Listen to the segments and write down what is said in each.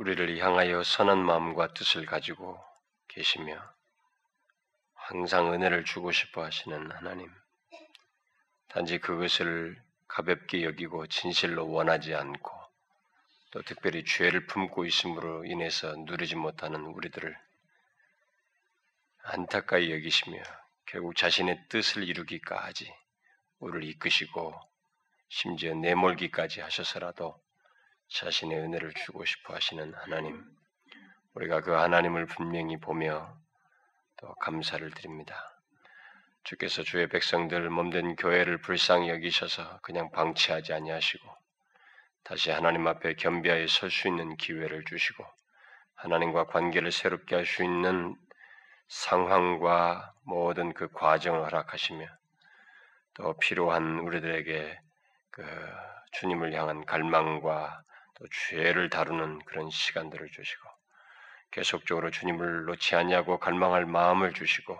우리를 향하여 선한 마음과 뜻을 가지고 계시며 항상 은혜를 주고 싶어 하시는 하나님. 단지 그것을 가볍게 여기고 진실로 원하지 않고 또 특별히 죄를 품고 있음으로 인해서 누리지 못하는 우리들을 안타까이 여기시며 결국 자신의 뜻을 이루기까지 우리를 이끄시고 심지어 내몰기까지 하셔서라도 자신의 은혜를 주고 싶어 하시는 하나님, 우리가 그 하나님을 분명히 보며 또 감사를 드립니다. 주께서 주의 백성들 몸된 교회를 불쌍히 여기셔서 그냥 방치하지 아니하시고 다시 하나님 앞에 겸비하여 설 수 있는 기회를 주시고 하나님과 관계를 새롭게 할 수 있는 상황과 모든 그 과정을 허락하시며 또 필요한 우리들에게 그 주님을 향한 갈망과 또 죄를 다루는 그런 시간들을 주시고 계속적으로 주님을 놓지 않냐고 갈망할 마음을 주시고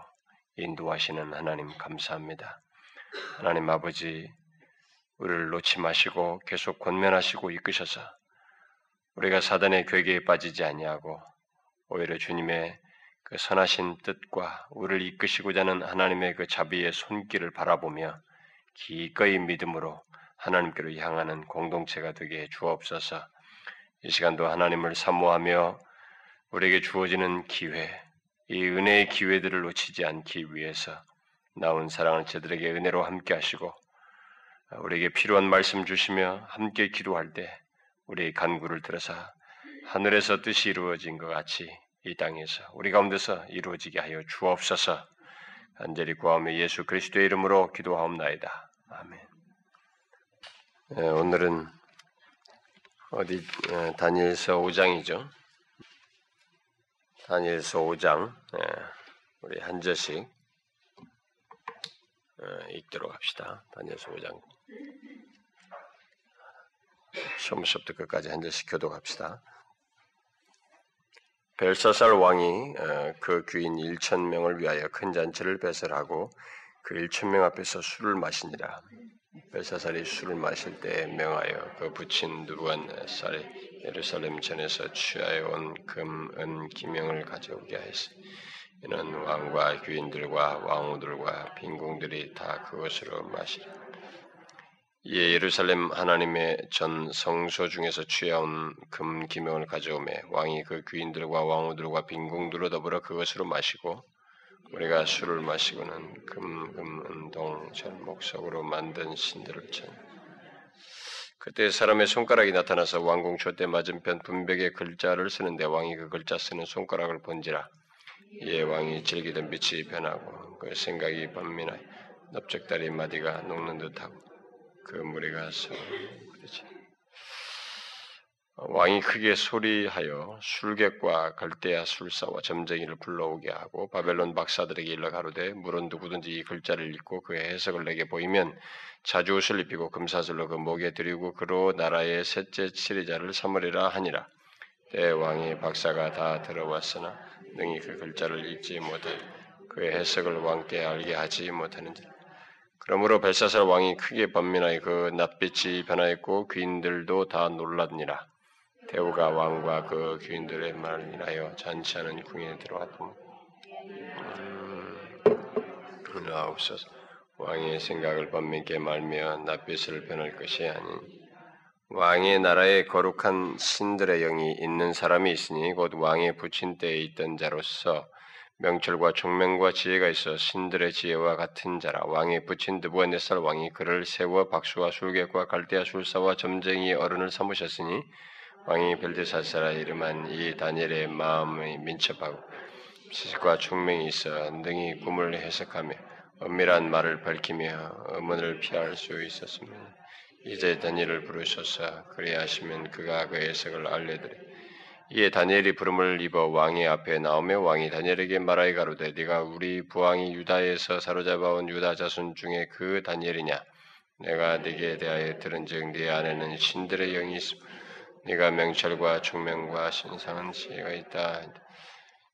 인도하시는 하나님 감사합니다. 하나님 아버지 우리를 놓지 마시고 계속 권면하시고 이끄셔서 우리가 사단의 괴계에 빠지지 아니하고 오히려 주님의 그 선하신 뜻과 우리를 이끄시고자 하는 하나님의 그 자비의 손길을 바라보며 기꺼이 믿음으로 하나님께로 향하는 공동체가 되게 주옵소서. 이 시간도 하나님을 사모하며 우리에게 주어지는 기회, 이 은혜의 기회들을 놓치지 않기 위해서 나온 사랑을 저들에게 은혜로 함께 하시고 우리에게 필요한 말씀 주시며 함께 기도할 때 우리의 간구를 들어서 하늘에서 뜻이 이루어진 것 같이 이 땅에서 우리 가운데서 이루어지게 하여 주옵소서. 간절히 구하며 예수 그리스도의 이름으로 기도하옵나이다. 아멘. 예, 오늘은 어디 예, 다니엘서 5장이죠. 다니엘서 5장 예, 우리 한 절씩 읽도록 합시다. 다니엘서 5장 처음부터 끝까지 한 절씩 교독합시다. 벨사살 왕이 그 귀인 1천 명을 위하여 큰 잔치를 배설하고 그 1천 명 앞에서 술을 마시니라. 벨사살이 술을 마실 때 명하여 그 누르한 쌀이 예루살렘 전에서 취하여 온 금, 은, 기명을 가져오게 하였으 이는 왕과 귀인들과 왕후들과 빈궁들이 다 그것으로 마시라. 이에 예루살렘 하나님의 전 성소 중에서 취하온 금 기명을 가져오매 왕이 그 귀인들과 왕후들과 빈궁들로 더불어 그것으로 마시고 우리가 술을 마시고는 금, 금, 은동, 절목석으로 만든 신들을 천. 그때 사람의 손가락이 나타나서 왕궁 촛대 맞은편 분백의 글자를 쓰는데 왕이 그 글자 쓰는 손가락을 본지라. 이에 왕이 즐기던 빛이 변하고 그 생각이 반민하여 넓적다리 마디가 녹는 듯하고 그 무리가 서 그렇지. 왕이 크게 소리하여 술객과 갈대아 술사와 점쟁이를 불러오게 하고 바벨론 박사들에게 일러 가로되 물은 누구든지 이 글자를 읽고 그의 해석을 내게 보이면 자주 옷을 입히고 금사슬로 그 목에 들이고 그로 나라의 셋째 치리자를 삼으리라 하니라. 때 왕이 박사가 다 들어왔으나 능히 그 글자를 읽지 못해 그의 해석을 왕께 알게 하지 못하는지 그러므로 벨사살 왕이 크게 번민하여 그 낯빛이 변하였고 귀인들도 다 놀랐니라. 대우가 왕과 그 귀인들의 말을 인하여 잔치하는 궁에 들어왔더니 음, 아옵소서 왕의 생각을 번민케 말며 낯빛을 변할 것이 아니니 왕의 나라에 거룩한 신들의 영이 있는 사람이 있으니 곧 왕의 부친 때에 있던 자로서 명철과 총명과 지혜가 있어 신들의 지혜와 같은 자라. 왕의 부친 드부한네살 왕이 그를 세워 박수와 술객과 갈대아 술사와 점쟁이의 어른을 삼으셨으니 왕이 벨드사사라 이름한 이 다니엘의 마음이 민첩하고 지식과 총명이 있어 능히 꿈을 해석하며 엄밀한 말을 밝히며 의문을 피할 수 있었습니다. 이제 다니엘을 부르셔서 그리하시면 그가 그 해석을 알려드리. 이에 다니엘이 부름을 입어 왕의 앞에 나오며 왕이 다니엘에게 말하여 가로되 네가 우리 부왕이 유다에서 사로잡아온 유다 자손 중에 그 다니엘이냐? 내가 네게 대하여 들은즉 네 안에는 신들의 영이 있으며 네가 명철과 총명과 신상한 지혜가 있다.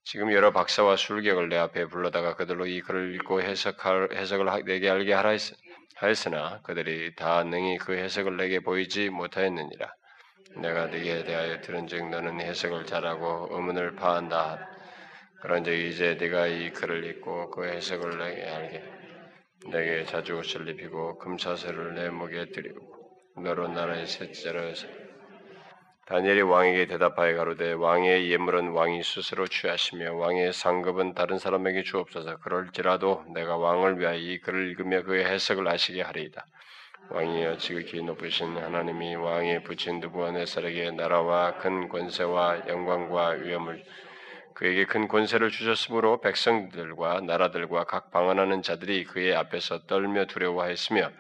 지금 여러 박사와 술객을 내 앞에 불러다가 그들로 이 글을 읽고 해석할, 해석을 내게 알게 하라 하였으나 그들이 다 능히 그 해석을 내게 보이지 못하였느니라. 내가 네게 대하여 들은즉 너는 해석을 잘하고 의문을 파한다. 그런즉 이제 네가 이 글을 읽고 그 해석을 내게 알게 내게 자주 옷을 입히고 금사슬을 내 목에 드리고 너로 나라의 셋째로 다니엘이 왕에게 대답하여 가로되 왕의 예물은 왕이 스스로 취하시며 왕의 상급은 다른 사람에게 주옵소서 그럴지라도 내가 왕을 위하여 이 글을 읽으며 그의 해석을 아시게 하리이다. 왕이여 지극히 높으신 하나님이 왕에 붙인 누부갓네살에게 나라와 큰 권세와 영광과 위엄을 그에게 큰 권세를 주셨으므로 백성들과 나라들과 각 방언하는 자들이 그의 앞에서 떨며 두려워하였으며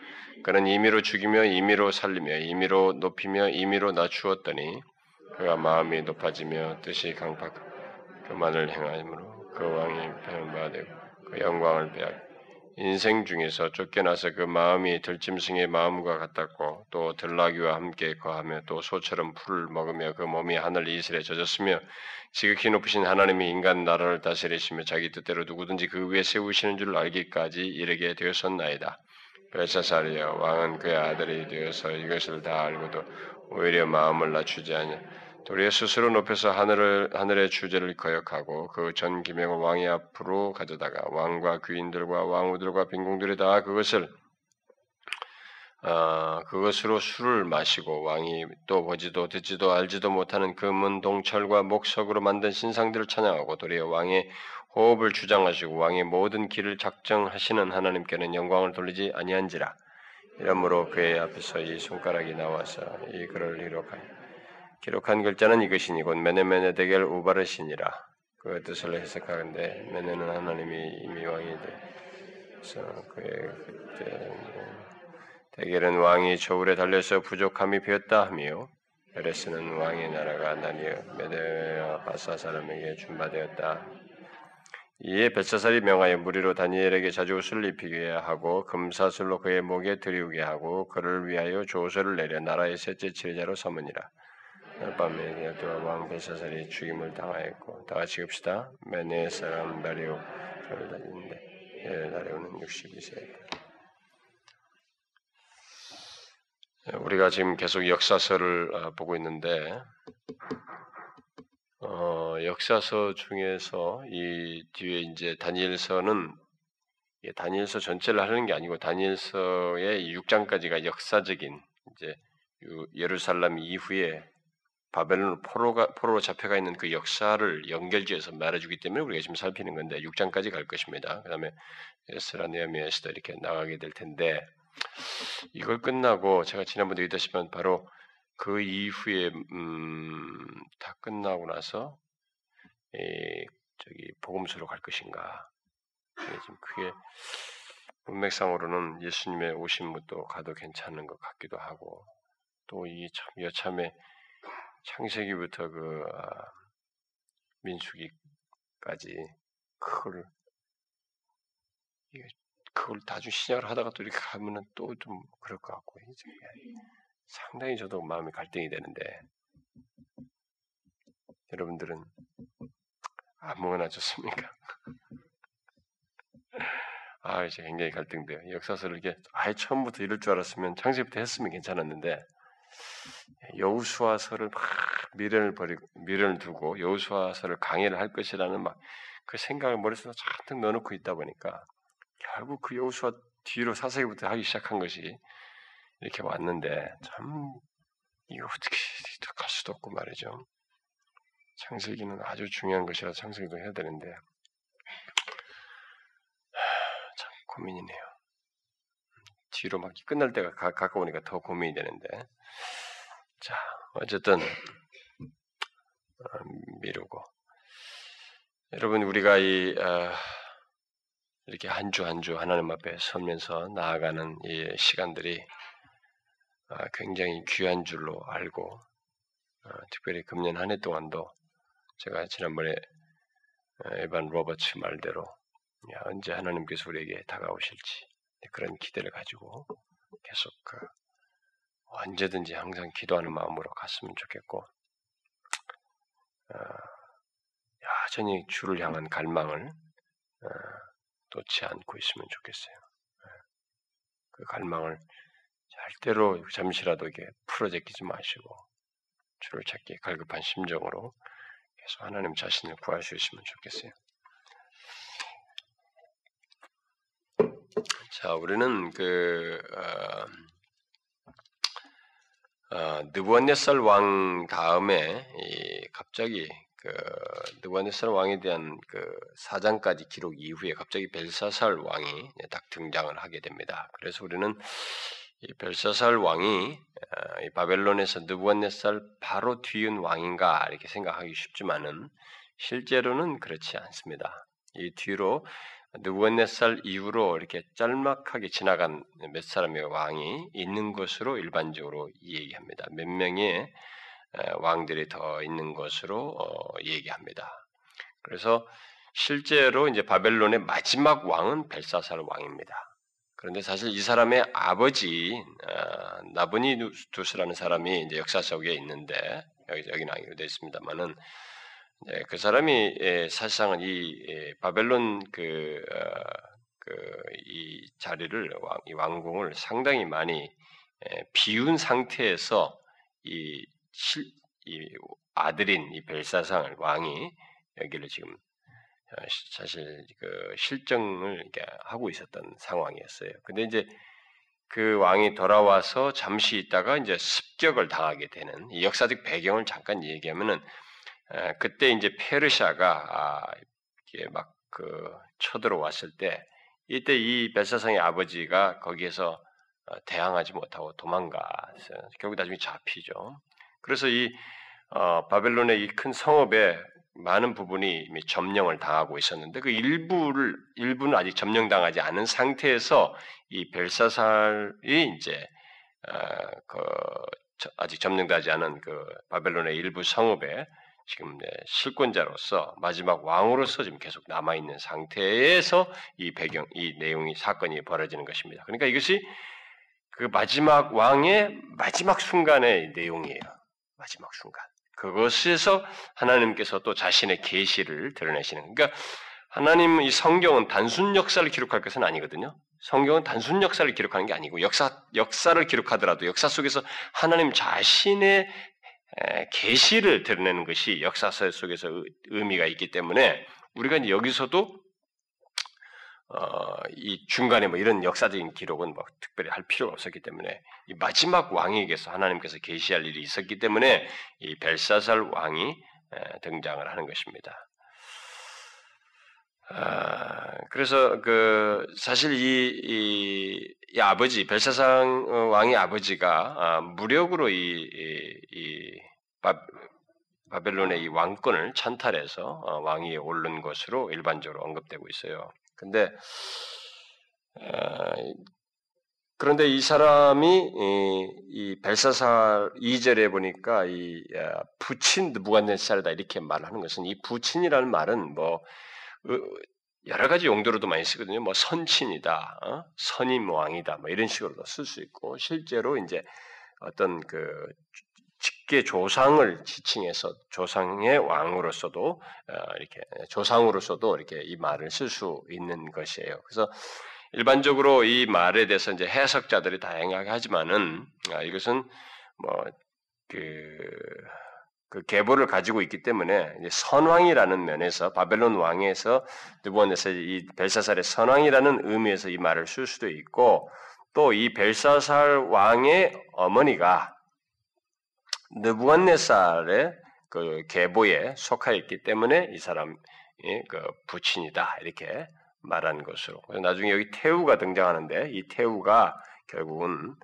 그는 임의로 죽이며 임의로 살리며 임의로 높이며 임의로 낮추었더니 그가 마음이 높아지며 뜻이 강팍 그만을 행하므로 그 왕이 배은바되고 그 영광을 빼앗 인생 중에서 쫓겨나서 그 마음이 들짐승의 마음과 같았고 또 들나귀와 함께 거하며 또 소처럼 풀을 먹으며 그 몸이 하늘 이슬에 젖었으며 지극히 높으신 하나님이 인간 나라를 다스리시며 자기 뜻대로 누구든지 그 위에 세우시는 줄 알기까지 이르게 되었었나이다. 벨사살이여 왕은 그의 아들이 되어서 이것을 다 알고도 오히려 마음을 낮추지 않냐 도리어 스스로 높여서 하늘을 하늘의 주제를 거역하고 그 전 기명을 왕의 앞으로 가져다가 왕과 귀인들과 왕후들과 빈궁들이 다 그것을 어, 그것으로 술을 마시고 왕이 또 보지도 듣지도 알지도 못하는 금은 동철과 목석으로 만든 신상들을 찬양하고 도리어 왕의 호흡을 주장하시고 왕의 모든 길을 작정하시는 하나님께는 영광을 돌리지 아니한지라. 이러므로 그의 앞에서 이 손가락이 나와서 이 글을 기록하여 기록한 글자는 이것이니 곧 메네메네 대결 우바르시니라. 그 뜻을 해석하는데 메네는 하나님이 이미 왕이 돼서 그의 그때 대결은 왕이 저울에 달려서 부족함이 되었다 하며 에레스는 왕의 나라가 나뉘어 메데와 바사 사람에게 준바되었다. 이에 벳사살이 명하여 무리로 다니엘에게 자주 옷을 입히게 하고 금사슬로 그의 목에 들이우게 하고 그를 위하여 조서를 내려 나라의 셋째 지휘자로 삼으니라. 밤에 열두와 왕 벨사살이 죽임을 당하였고 다 같이 읍시다. 메네 사람 다리오 저를 다니는데 예, 다리오는 62세였다. 우리가 지금 계속 역사서를 어, 보고 있는데 어, 역사서 중에서 이 뒤에 이제 다니엘서는 다니엘서 전체를 하는 게 아니고 다니엘서의 6장까지가 역사적인 이제 예루살렘 이후에 바벨론 포로가, 포로로 잡혀가 있는 그 역사를 연결지어서 말해주기 때문에 우리가 지금 살피는 건데 6장까지 갈 것입니다. 그 다음에 에스라, 네아미, 에스더 이렇게 나가게 될 텐데 이걸 끝나고 제가 지난번에 얘기했지만 바로 그 이후에 음, 다 끝나고 나서 이, 저기 복음서로 갈 것인가 지금 그게 문맥상으로는 예수님의 오심부터 가도 괜찮은 것 같기도 하고 또 이 참 여참에 창세기부터 그 아, 민수기까지 그걸 그걸 다주 신약을 하다가 또 이렇게 가면은 또 좀 그럴 것 같고 상당히 저도 마음이 갈등이 되는데 여러분들은 아무거나 좋습니까? 아 이제 굉장히 갈등돼요. 역사서를 이렇게 아예 처음부터 이럴 줄 알았으면 창세기부터 했으면 괜찮았는데 여우수아서를 막 미련을 버리고 미련을 두고 여우수아서를 강의를 할 것이라는 막 그 생각을 머릿속에 잔뜩 넣어놓고 있다 보니까 결국 그 여우수아 뒤로 사사기부터 하기 시작한 것이 이렇게 왔는데 참 이거 어떻게 갈 수도 없고 말이죠. 창세기는 아주 중요한 것이라 창세기도 해야 되는데 참 고민이네요. 뒤로 막 끝날 때가 가, 가까우니까 더 고민이 되는데 자, 어쨌든 어, 미루고. 여러분 우리가 이 어, 이렇게 한 주 한 주 하나님 앞에 서면서 나아가는 이 시간들이 어, 굉장히 귀한 줄로 알고 어, 특별히 금년 한 해 동안도 제가 지난번에 어, 에반 로버츠 말대로 야, 언제 하나님께서 우리에게 다가오실지 그런 기대를 가지고 계속 그 언제든지 항상 기도하는 마음으로 갔으면 좋겠고 어, 여전히 주를 향한 갈망을 어, 놓지 않고 있으면 좋겠어요. 예. 그 갈망을 절대로 잠시라도 이게 풀어제끼지 마시고 주를 찾기 갈급한 심정으로 계속 하나님 자신을 구할 수 있으면 좋겠어요. 자, 우리는 그 어, 어, 느부갓네살 왕 다음에 이, 갑자기 그 느부갓네살 왕에 대한 그 사장까지 기록 이후에 갑자기 벨사살 왕이 딱 등장을 하게 됩니다. 그래서 우리는 이 벨사살 왕이 어, 이 바벨론에서 느부갓네살 바로 뒤은 왕인가 이렇게 생각하기 쉽지만은 실제로는 그렇지 않습니다. 이 뒤로 느부갓네살 이후로 이렇게 짤막하게 지나간 몇 사람의 왕이 있는 것으로 일반적으로 얘기합니다. 몇 명의 왕들이 더 있는 것으로 어, 얘기합니다. 그래서 실제로 이제 바벨론의 마지막 왕은 벨사살 왕입니다. 그런데 사실 이 사람의 아버지 어, 나부니두스라는 사람이 이제 역사 속에 있는데 여기 여기는 아니로 되어 있습니다만은 네, 그 사람이 예, 사실상은 이 예, 바벨론 그, 어, 그 이 자리를 왕, 이 왕궁을 상당히 많이 예, 비운 상태에서 이, 실, 이 아들인 이 벨사상을 왕이 여기를 지금 어, 사실 그 실정을 하고 있었던 상황이었어요. 근데 이제 그 왕이 돌아와서 잠시 있다가 이제 습격을 당하게 되는 이 역사적 배경을 잠깐 얘기하면은 그때 이제 페르시아가 아, 이게 막 그 쳐들어왔을 때 이때 이 벨사상의 아버지가 거기에서 어, 대항하지 못하고 도망가서 결국 나중에 잡히죠. 그래서 이 어, 바벨론의 이 큰 성읍에 많은 부분이 이미 점령을 당하고 있었는데 그 일부를 일부는 아직 점령당하지 않은 상태에서 이 벨사살이 이제 어, 그 아직 점령되지 않은 그 바벨론의 일부 성읍에 지금 실권자로서 마지막 왕으로서 지금 계속 남아 있는 상태에서 이 배경, 이 내용이 사건이 벌어지는 것입니다. 그러니까 이것이 그 마지막 왕의 마지막 순간의 내용이에요. 마지막 순간. 그것에서 하나님께서 또 자신의 계시를 드러내시는. 그러니까 하나님 이 성경은 단순 역사를 기록할 것은 아니거든요. 성경은 단순 역사를 기록하는 게 아니고 역사 역사를 기록하더라도 역사 속에서 하나님 자신의 계시를 드러내는 것이 역사서 속에서 의미가 있기 때문에 우리가 여기서도 어, 이 중간에 뭐 이런 역사적인 기록은 뭐 특별히 할 필요가 없었기 때문에 이 마지막 왕에게서 하나님께서 계시할 일이 있었기 때문에 이 벨사살 왕이 에, 등장을 하는 것입니다. 아, 그래서 그 사실 이, 이, 이 아버지 벨사상 어, 왕의 아버지가 아, 무력으로 이, 이, 이 바, 바벨론의 이 왕권을 찬탈해서 어, 왕위에 오른 것으로 일반적으로 언급되고 있어요. 근데 어, 그런데 이 사람이 이, 이 벨사살 2절에 보니까 이 부친 무관네살이다 이렇게 말하는 것은 이 부친이라는 말은 뭐 여러 가지 용도로도 많이 쓰거든요. 뭐 선친이다, 어? 선임 왕이다, 뭐 이런 식으로도 쓸 수 있고 실제로 이제 어떤 그 직계 조상을 지칭해서 조상의 왕으로서도 어, 이렇게 조상으로서도 이렇게 이 말을 쓸 수 있는 것이에요. 그래서 일반적으로 이 말에 대해서 이제 해석자들이 다양하게 하지만은 아, 이것은 뭐그 그 계보를 가지고 있기 때문에 선왕이라는 면에서 바벨론 왕에서 느부갓네살 이 벨사살의 선왕이라는 의미에서 이 말을 쓸 수도 있고 또 이 벨사살 왕의 어머니가 느부갓네살의 그 계보에 속하 있기 때문에 이 사람이 그 부친이다 이렇게 말한 것으로. 나중에 여기 태우가 등장하는데 이 태우가 결국은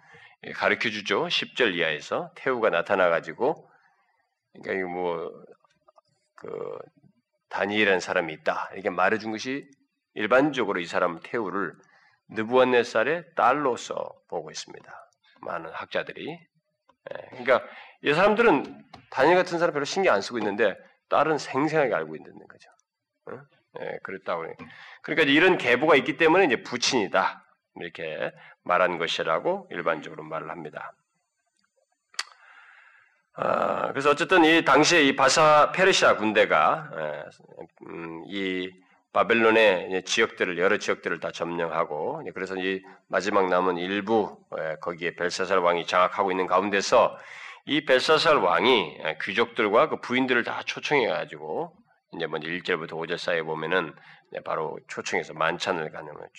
가르쳐 주죠. 10절 이하에서 태우가 나타나 가지고 그러니까 이거 뭐그 다니엘이라는 사람이 있다 이렇게 말해준 것이 일반적으로 이 사람 태우를 느부갓네살의 딸로서 보고 있습니다. 많은 학자들이. 예, 그러니까 이 사람들은 다니엘 같은 사람 별로 신경 안 쓰고 있는데 딸은 생생하게 알고 있는 거죠. 예, 그렇다고 그러니까 이런 계보가 있기 때문에 이제 부친이다 이렇게 말한 것이라고 일반적으로 말을 합니다. 아, 그래서 어쨌든 이 당시에 이 바사 페르시아 군대가 예, 음, 이 바벨론의 지역들을 여러 지역들을 다 점령하고 그래서 이 마지막 남은 일부 예, 거기에 벨사살 왕이 장악하고 있는 가운데서 이 벨사살 왕이 귀족들과 그 부인들을 다 초청해 가지고 이제 먼저 1절부터 5절 사이에 보면은 바로 초청해서 만찬을 가는 거죠.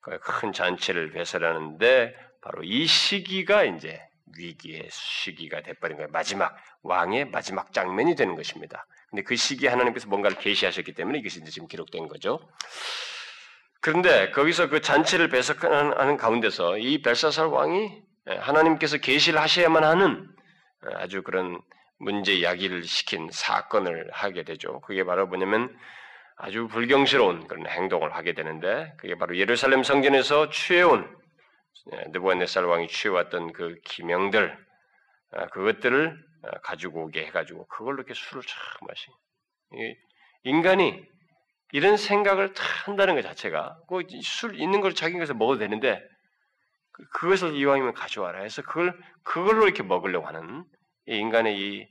그큰 잔치를 배설하는데 바로 이 시기가 이제 위기의 시기가 돼버린 거예요. 마지막 왕의 마지막 장면이 되는 것입니다. 근데 그 시기에 하나님께서 뭔가를 계시하셨기 때문에 이것이 이제 지금 기록된 거죠. 그런데 거기서 그 잔치를 배석하는 가운데서 이 벨사살 왕이 하나님께서 계시를 하셔야만 하는 아주 그런 문제 이야기를 시킨 사건을 하게 되죠. 그게 바로 뭐냐면 아주 불경스러운 그런 행동을 하게 되는데 그게 바로 예루살렘 성전에서 취해온 느부갓네살 왕이 취해왔던 그 기명들 그것들을 가지고 오게 해가지고 그걸로 이렇게 술을 참 마시. 인간이 이런 생각을 한다는 것 자체가 그술 있는 걸 자기 것을 먹어도 되는데 그, 그것을 이왕이면 가져와라 해서 그걸 그걸로 이렇게 먹으려고 하는 이 인간의 이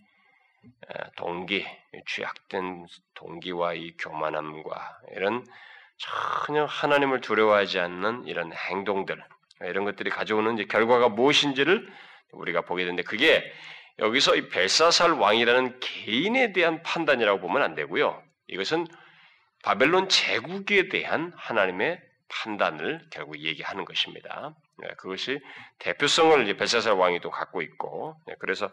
동기, 취약된 동기와 이 교만함과 이런 전혀 하나님을 두려워하지 않는 이런 행동들 이런 것들이 가져오는 이제 결과가 무엇인지를 우리가 보게 되는데 그게 여기서 이 벨사살 왕이라는 개인에 대한 판단이라고 보면 안 되고요. 이것은 바벨론 제국에 대한 하나님의 판단을 결국 얘기하는 것입니다. 네, 그것이 대표성을 벨사살 왕이 또 갖고 있고, 네, 그래서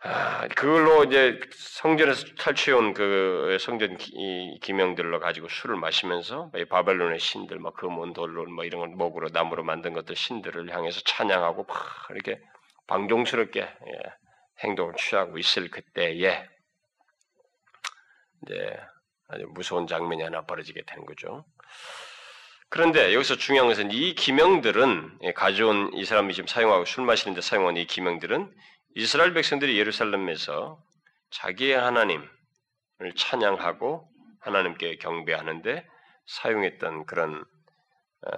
아, 그걸로 이제 성전에서 탈취해온 그 성전 기 명들로 가지고 술을 마시면서 바벨론의 신들, 막 금은 돌로 뭐 이런 걸 목으로 나무로 만든 것들 신들을 향해서 찬양하고 막 이렇게 방종스럽게 예, 행동을 취하고 있을 그때에 이제 아주 무서운 장면이 하나 벌어지게 되는 거죠. 그런데 여기서 중요한 것은 이 기명들은 예, 가져온 이 사람이 지금 사용하고 술 마시는데 사용한 이 기명들은 이스라엘 백성들이 예루살렘에서 자기의 하나님을 찬양하고 하나님께 경배하는데 사용했던 그런 어,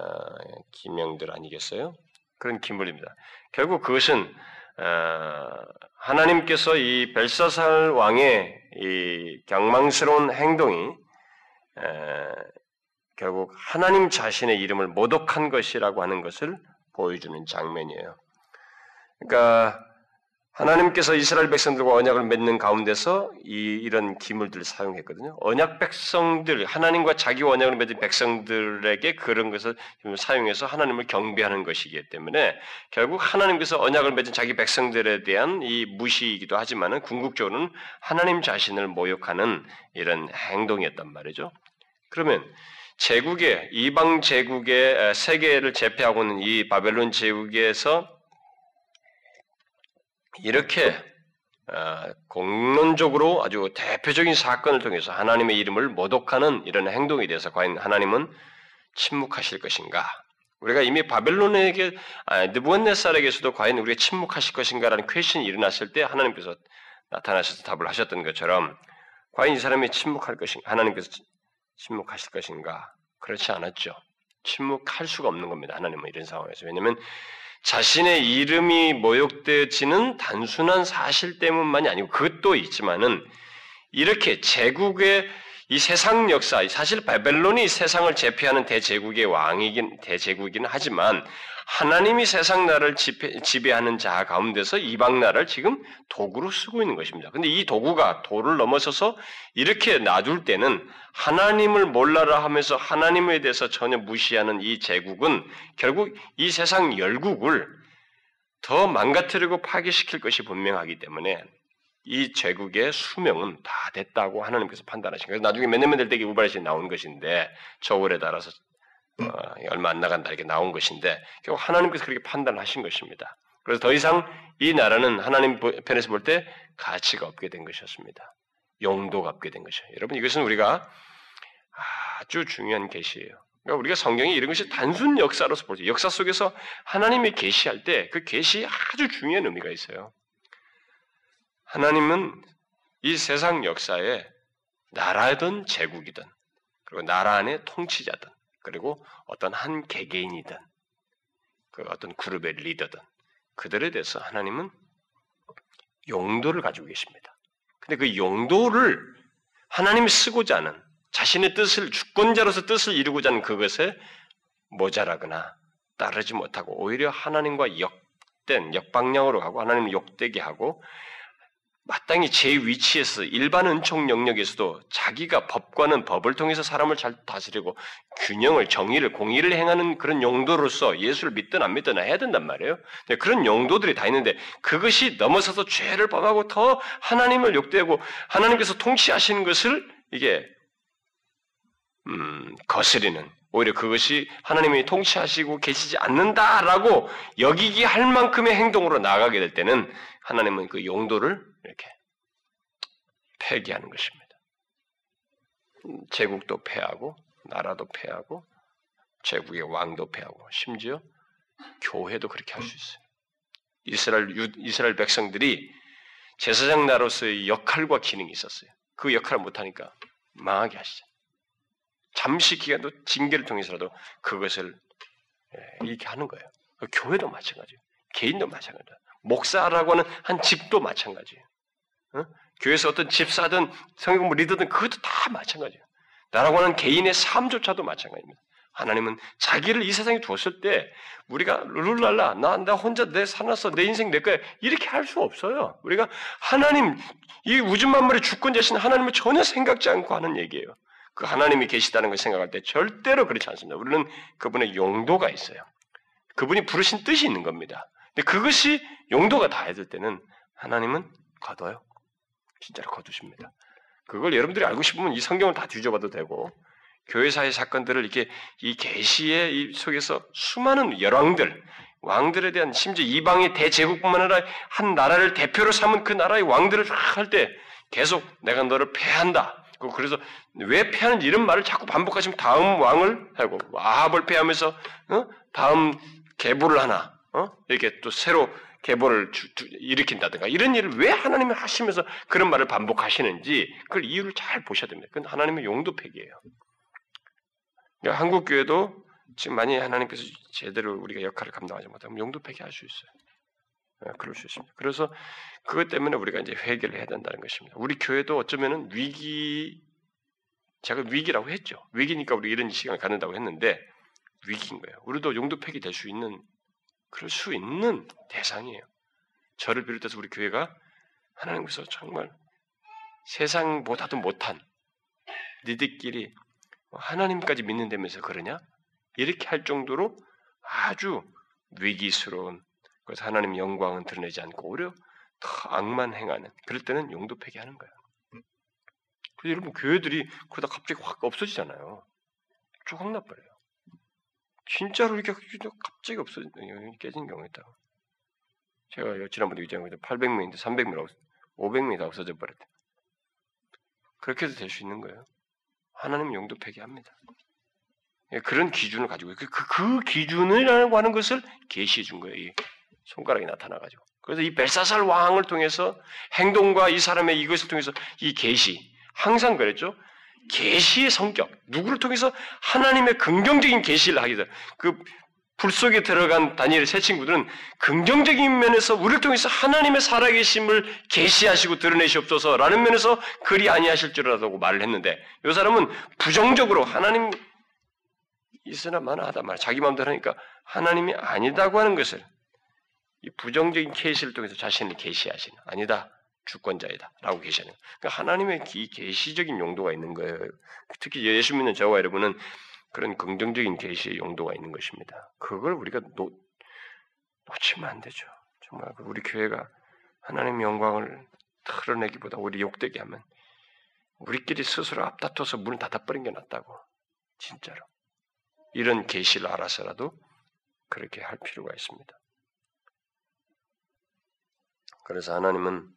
기명들 아니겠어요? 그런 기물입니다. 결국 그것은 어, 하나님께서 이 벨사살 왕의 이 경망스러운 행동이 결국 하나님 자신의 이름을 모독한 것이라고 하는 것을 보여주는 장면이에요. 그러니까 하나님께서 이스라엘 백성들과 언약을 맺는 가운데서 이, 이런 기물들을 사용했거든요. 언약 백성들, 하나님과 자기 언약을 맺은 백성들에게 그런 것을 사용해서 하나님을 경배하는 것이기 때문에 결국 하나님께서 언약을 맺은 자기 백성들에 대한 이 무시이기도 하지만은 궁극적으로는 하나님 자신을 모욕하는 이런 행동이었단 말이죠. 그러면 제국의 이방 제국의 세계를 제패하고 있는 이 바벨론 제국에서 이렇게 어, 공론적으로 아주 대표적인 사건을 통해서 하나님의 이름을 모독하는 이런 행동에 대해서 과연 하나님은 침묵하실 것인가? 우리가 이미 바벨론에게 아, 느부갓네살에게서도 과연 우리가 침묵하실 것인가라는 퀘션이 일어났을 때 하나님께서 나타나셔서 답을 하셨던 것처럼 과연 이 사람이 침묵할 것인가? 하나님께서 침묵하실 것인가? 그렇지 않았죠. 침묵할 수가 없는 겁니다. 하나님은 이런 상황에서 왜냐하면 자신의 이름이 모욕되지는 단순한 사실 때문만이 아니고 그것도 있지만은 이렇게 제국의 이 세상 역사, 사실 바벨론이 세상을 제패하는 대제국의 왕이긴 대제국이긴 하지만 하나님이 세상 나라를 지배, 하는 자 가운데서 이방 나라를 지금 도구로 쓰고 있는 것입니다. 근데 이 도구가 도를 넘어서서 이렇게 놔둘 때는 하나님을 몰라라 하면서 하나님에 대해서 전혀 무시하는 이 제국은 결국 이 세상 열국을 더 망가뜨리고 파괴시킬 것이 분명하기 때문에 이 제국의 수명은 다 됐다고 하나님께서 판단하신 거예요. 나중에 몇 년만 될때 우발시 나온 것인데 저울에 따라서 어, 얼마 안 나간다 이렇게 나온 것인데 결국 하나님께서 그렇게 판단하신 것입니다. 그래서 더 이상 이 나라는 하나님 편에서 볼 때 가치가 없게 된 것이었습니다. 용도가 없게 된 것이에요. 여러분 이것은 우리가 아주 중요한 계시예요. 그러니까 우리가 성경이 이런 것이 단순 역사로서 볼때 역사 속에서 하나님이 계시할 때 그 계시 아주 중요한 의미가 있어요. 하나님은 이 세상 역사에 나라든 제국이든 그리고 나라 안의 통치자든 그리고 어떤 한 개개인이든 그 어떤 그룹의 리더든 그들에 대해서 하나님은 용도를 가지고 계십니다. 근데 그 용도를 하나님이 쓰고자 하는 자신의 뜻을 주권자로서 뜻을 이루고자 하는 그것에 모자라거나 따르지 못하고 오히려 하나님과 역 헛된 역방향으로 가고 하나님을 욕되게 하고 마땅히 제 위치에서 일반 은총 영역에서도 자기가 법과는 법을 통해서 사람을 잘 다스리고 균형을 정의를 공의를 행하는 그런 용도로서 예수를 믿든 안 믿든 해야 된단 말이에요. 그런 용도들이 다 있는데 그것이 넘어서서 죄를 범하고 더 하나님을 욕되고 하나님께서 통치하시는 것을 이게 음, 거스리는 오히려 그것이 하나님이 통치하시고 계시지 않는다라고 여기기 할 만큼의 행동으로 나아가게 될 때는 하나님은 그 용도를 이렇게 폐기하는 것입니다. 제국도 폐하고 나라도 폐하고 제국의 왕도 폐하고 심지어 교회도 그렇게 할 수 있어요. 이스라엘 유, 이스라엘 백성들이 제사장 나로서의 역할과 기능이 있었어요. 그 역할을 못하니까 망하게 하시죠. 잠시 기간도 징계를 통해서라도 그것을 예, 이렇게 하는 거예요. 그 교회도 마찬가지예요. 개인도 마찬가지예요. 목사라고 하는 한 집도 마찬가지예요. 어? 교회에서 어떤 집사든 성경부 리더든 그것도 다 마찬가지예요. 나라고 하는 개인의 삶조차도 마찬가지입니다. 하나님은 자기를 이 세상에 두었을 때 우리가 룰랄라 나, 나 혼자 내 살았어 내 인생 내 거야 이렇게 할 수 없어요. 우리가 하나님 이 우주 만물의 주권자신 하나님을 전혀 생각지 않고 하는 얘기예요. 그 하나님이 계시다는 걸 생각할 때 절대로 그렇지 않습니다. 우리는 그분의 용도가 있어요. 그분이 부르신 뜻이 있는 겁니다. 근데 그것이 용도가 다해질 때는 하나님은 거둬요. 진짜로 거두십니다. 그걸 여러분들이 알고 싶으면 이 성경을 다 뒤져봐도 되고 교회사의 사건들을 이렇게 이 계시의 속에서 수많은 열왕들, 왕들에 대한 심지어 이방의 대제국뿐만 아니라 한 나라를 대표로 삼은 그 나라의 왕들을 할 때 계속 내가 너를 패한다. 그래서 왜 패하는지 이런 말을 자꾸 반복하시면 다음 왕을 하고 아합을 패하면서 어? 다음 계보를 하나 어? 이렇게 또 새로 계보를 일으킨다든가 이런 일을 왜 하나님이 하시면서 그런 말을 반복하시는지 그걸 이유를 잘 보셔야 됩니다. 그건 하나님의 용도팩이에요. 그러니까 한국 교회도 지금 만약에 하나님께서 제대로 우리가 역할을 감당하지 못하면 용도팩이 할 수 있어요. 네, 그럴 수 있습니다. 그래서 그것 때문에 우리가 이제 회개를 해야 된다는 것입니다. 우리 교회도 어쩌면은 위기, 제가 위기라고 했죠. 위기니까 우리 이런 시간을 갖는다고 했는데 위기인 거예요. 우리도 용도팩이 될 수 있는 그럴 수 있는 대상이에요. 저를 비롯해서 우리 교회가 하나님께서 정말 세상보다도 못한 니들끼리 하나님까지 믿는다면서 그러냐? 이렇게 할 정도로 아주 위기스러운 그래서 하나님 영광은 드러내지 않고 오히려 더 악만 행하는 그럴 때는 용도 폐기하는 거예요. 그래서 여러분 교회들이 그러다 갑자기 확 없어지잖아요. 쭉확 나버려요. 진짜로 이렇게 갑자기 없어진 깨진 경우 있다고. 제가 지난번에 얘기한 800명인데 300명, 500명이 다 없어져 버렸대. 그렇게도 될 수 있는 거예요. 하나님 용도 폐기합니다. 예, 그런 기준을 가지고 그, 그, 그 기준이라고 하는 것을 계시해 준 거예요. 이 손가락이 나타나가지고. 그래서 이 벨사살 왕을 통해서 행동과 이 사람의 이것을 통해서 이 계시 항상 그랬죠. 계시의 성격, 누구를 통해서 하나님의 긍정적인 계시를 하게 돼. 그불 속에 들어간 다니엘의 세 친구들은 긍정적인 면에서 우리를 통해서 하나님의 살아계심을 계시하시고 드러내시옵소서라는 면에서 그리 아니하실 줄알았다고 말을 했는데 이 사람은 부정적으로 하나님 있으나 마나 하다 말 자기 마음대로 하니까 하나님이 아니다고 하는 것을 이 부정적인 계시를 통해서 자신을 계시하시는 아니다. 주권자이다라고 계시는 그러니까 하나님의 이 계시적인 용도가 있는 거예요. 특히 예수 믿는 저와 여러분은 그런 긍정적인 계시의 용도가 있는 것입니다. 그걸 우리가 놓, 놓치면 안 되죠. 정말 우리 교회가 하나님의 영광을 털어내기보다 우리 욕되게 하면 우리끼리 스스로 앞다퉈서 문을 닫아버린 게 낫다고 진짜로 이런 계시를 알아서라도 그렇게 할 필요가 있습니다. 그래서 하나님은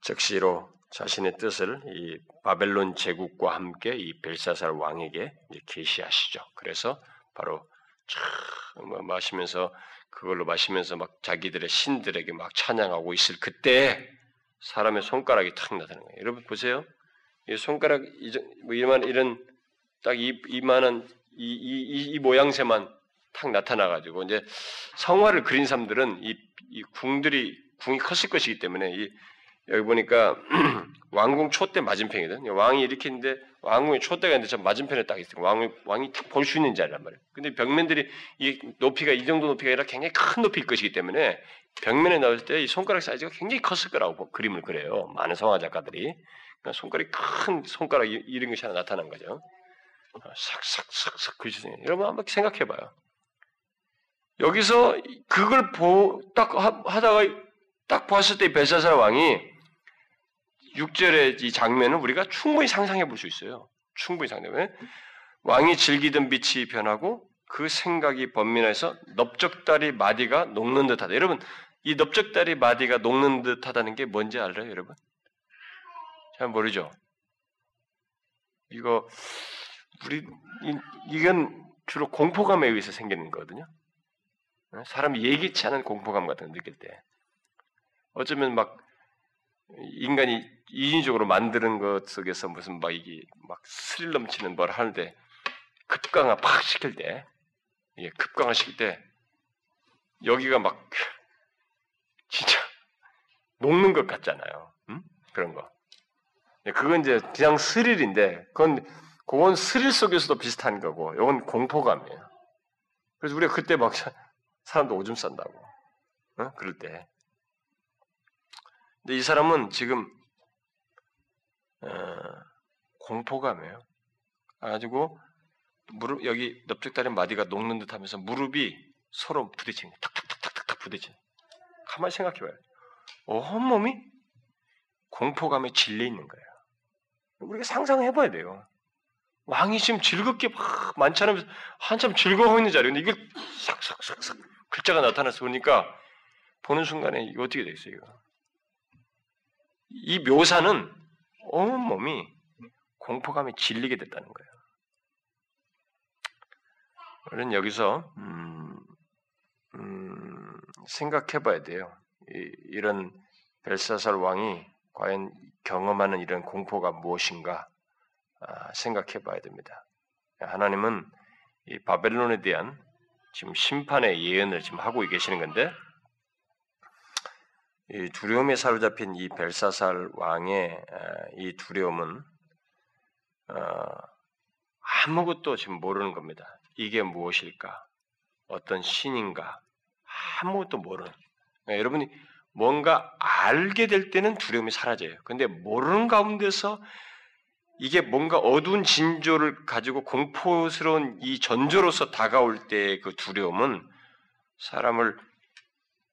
즉시로 자신의 뜻을 이 바벨론 제국과 함께 이 벨사살 왕에게 계시하시죠. 그래서 바로 참 마시면서 그걸로 마시면서 막 자기들의 신들에게 막 찬양하고 있을 그때 사람의 손가락이 탁 나타나는 거예요. 여러분 보세요. 이 손가락 뭐 이만 이런 딱 이, 이만한 이, 이, 이 모양새만 탁 나타나가지고 이제 성화를 그린 사람들은 이, 이 궁들이 궁이 컸을 것이기 때문에 이 여기 보니까 왕궁 촛대 맞은편이거든. 왕이 이렇게 있는데 왕궁의 촛대가 있는데 저 맞은편에 딱 있어요. 왕이 왕이 딱 볼 수 있는 자리란 말이에요. 근데 벽면들이 이 높이가 이 정도 높이가 아니라 굉장히 큰 높이일 것이기 때문에 벽면에 나올 때 이 손가락 사이즈가 굉장히 컸을 거라고 그림을 그려요. 많은 성화 작가들이 그러니까 손가락이 큰 손가락 이런 것이 하나 나타난 거죠. 싹싹싹싹 그리시네요. 여러분 한번 생각해봐요. 여기서 그걸 보, 딱 하다가 딱 봤을 때 벨사살 왕이 6절의 이 장면을 우리가 충분히 상상해 볼 수 있어요. 충분히 상상해. 왕이 즐기던 빛이 변하고 그 생각이 번민해서 넓적다리 마디가 녹는 듯하다. 여러분, 이 넓적다리 마디가 녹는 듯하다는 게 뭔지 알아요, 여러분? 잘 모르죠. 이거 우리 이, 이건 주로 공포감에 의해서 생기는 거거든요. 사람이 예기치 않은 공포감 같은 거 느낄 때, 어쩌면 막 인간이 인위적으로 만드는 것 속에서 무슨 막 이게 막 스릴 넘치는 뭘 하는데 급강화 팍 시킬 때, 예, 급강화 시킬 때 여기가 막 진짜 녹는 것 같잖아요. 음? 그런 거. 예, 그건 이제 그냥 스릴인데, 그건 그건 스릴 속에서도 비슷한 거고, 이건 공포감이에요. 그래서 우리가 그때 막 사람도 오줌 싼다고, 어? 그럴 때. 근데 이 사람은 지금 어, 공포감이에요. 가지고 무릎 여기 넓적다리 마디가 녹는 듯하면서 무릎이 서로 부딪히는 탁탁탁탁탁 부딪히는. 가만히 생각해봐요. 온 몸이 공포감에 질려 있는 거예요. 우리가 상상해봐야 돼요. 왕이 지금 즐겁게 막 만찬하면서 한참 즐거워하고 있는 자리인데 이걸 싹싹싹싹 글자가 나타나서 보니까 보는 순간에 이거 어떻게 되겠어요? 이거? 이 묘사는 온 몸이 공포감에 질리게 됐다는 거예요. 우리는 여기서 음, 음, 생각해봐야 돼요. 이, 런 벨사살 왕이 과연 경험하는 이런 공포가 무엇인가 아, 생각해봐야 됩니다. 하나님은 이 바벨론에 대한 지금 심판의 예언을 지금 하고 계시는 건데 이 두려움에 사로잡힌 이 벨사살 왕의 이 두려움은 어, 아무것도 지금 모르는 겁니다. 이게 무엇일까? 어떤 신인가? 아무것도 모르는. 그러니까 여러분이 뭔가 알게 될 때는 두려움이 사라져요. 근데 모르는 가운데서 이게 뭔가 어두운 진조를 가지고 공포스러운 이 전조로서 다가올 때그 두려움은 사람을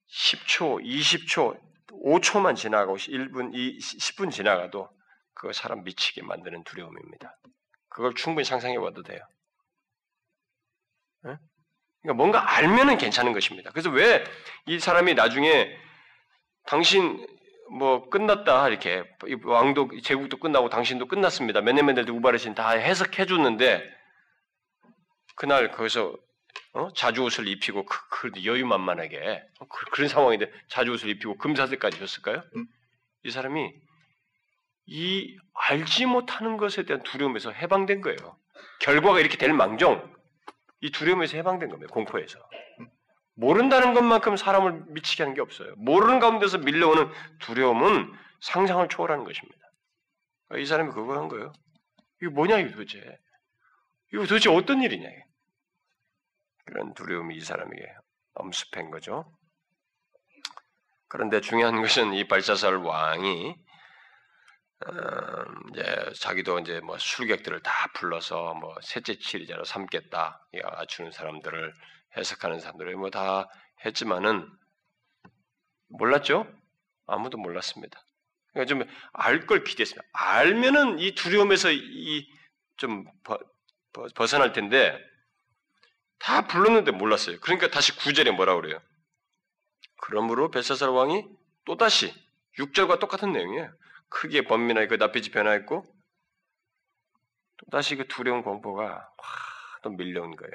10초, 20초, 5초만 지나가고 1분, 10분 지나가도 그 사람 미치게 만드는 두려움입니다. 그걸 충분히 상상해 봐도 돼요. 그러니까 뭔가 알면은 괜찮은 것입니다. 그래서 왜 이 사람이 나중에 당신 뭐 끝났다 이렇게 왕도 제국도 끝나고 당신도 끝났습니다. 메네멘델도 우바르신 다 해석해 줬는데 그날 거기서 어? 자주 옷을 입히고 그, 그 여유만만하게 어? 그, 런 상황인데 자주 옷을 입히고 금사슬까지 줬을까요? 음? 이 사람이 이 알지 못하는 것에 대한 두려움에서 해방된 거예요. 결과가 이렇게 될 망정 이 두려움에서 해방된 겁니다. 공포에서. 모른다는 것만큼 사람을 미치게 하는 게 없어요. 모르는 가운데서 밀려오는 두려움은 상상을 초월하는 것입니다. 그러니까 이 사람이 그걸 한 거예요. 이게 뭐냐, 이거 도대체. 이거 도대체 어떤 일이냐. 그런 두려움이 이 사람에게 엄습한 거죠. 그런데 중요한 것은 이 발사살 왕이 음, 이제 자기도 이제 뭐 술객들을 다 불러서 뭐 셋째 치리자로 삼겠다 주는 사람들을 해석하는 사람들을 뭐 다 했지만은 몰랐죠? 아무도 몰랐습니다. 그러니까 좀 알 걸 기대했습니다. 알면은 이 두려움에서 이 좀 벗어날 텐데 다 불렀는데 몰랐어요. 그러니까 다시 구절에 뭐라 그래요? 그러므로 벨사살 왕이 또 다시 6절과 똑같은 내용이에요. 크게 번민하게 그 낯빛이 변화했고 또 다시 그 두려운 공포가 확또 밀려온 거예요.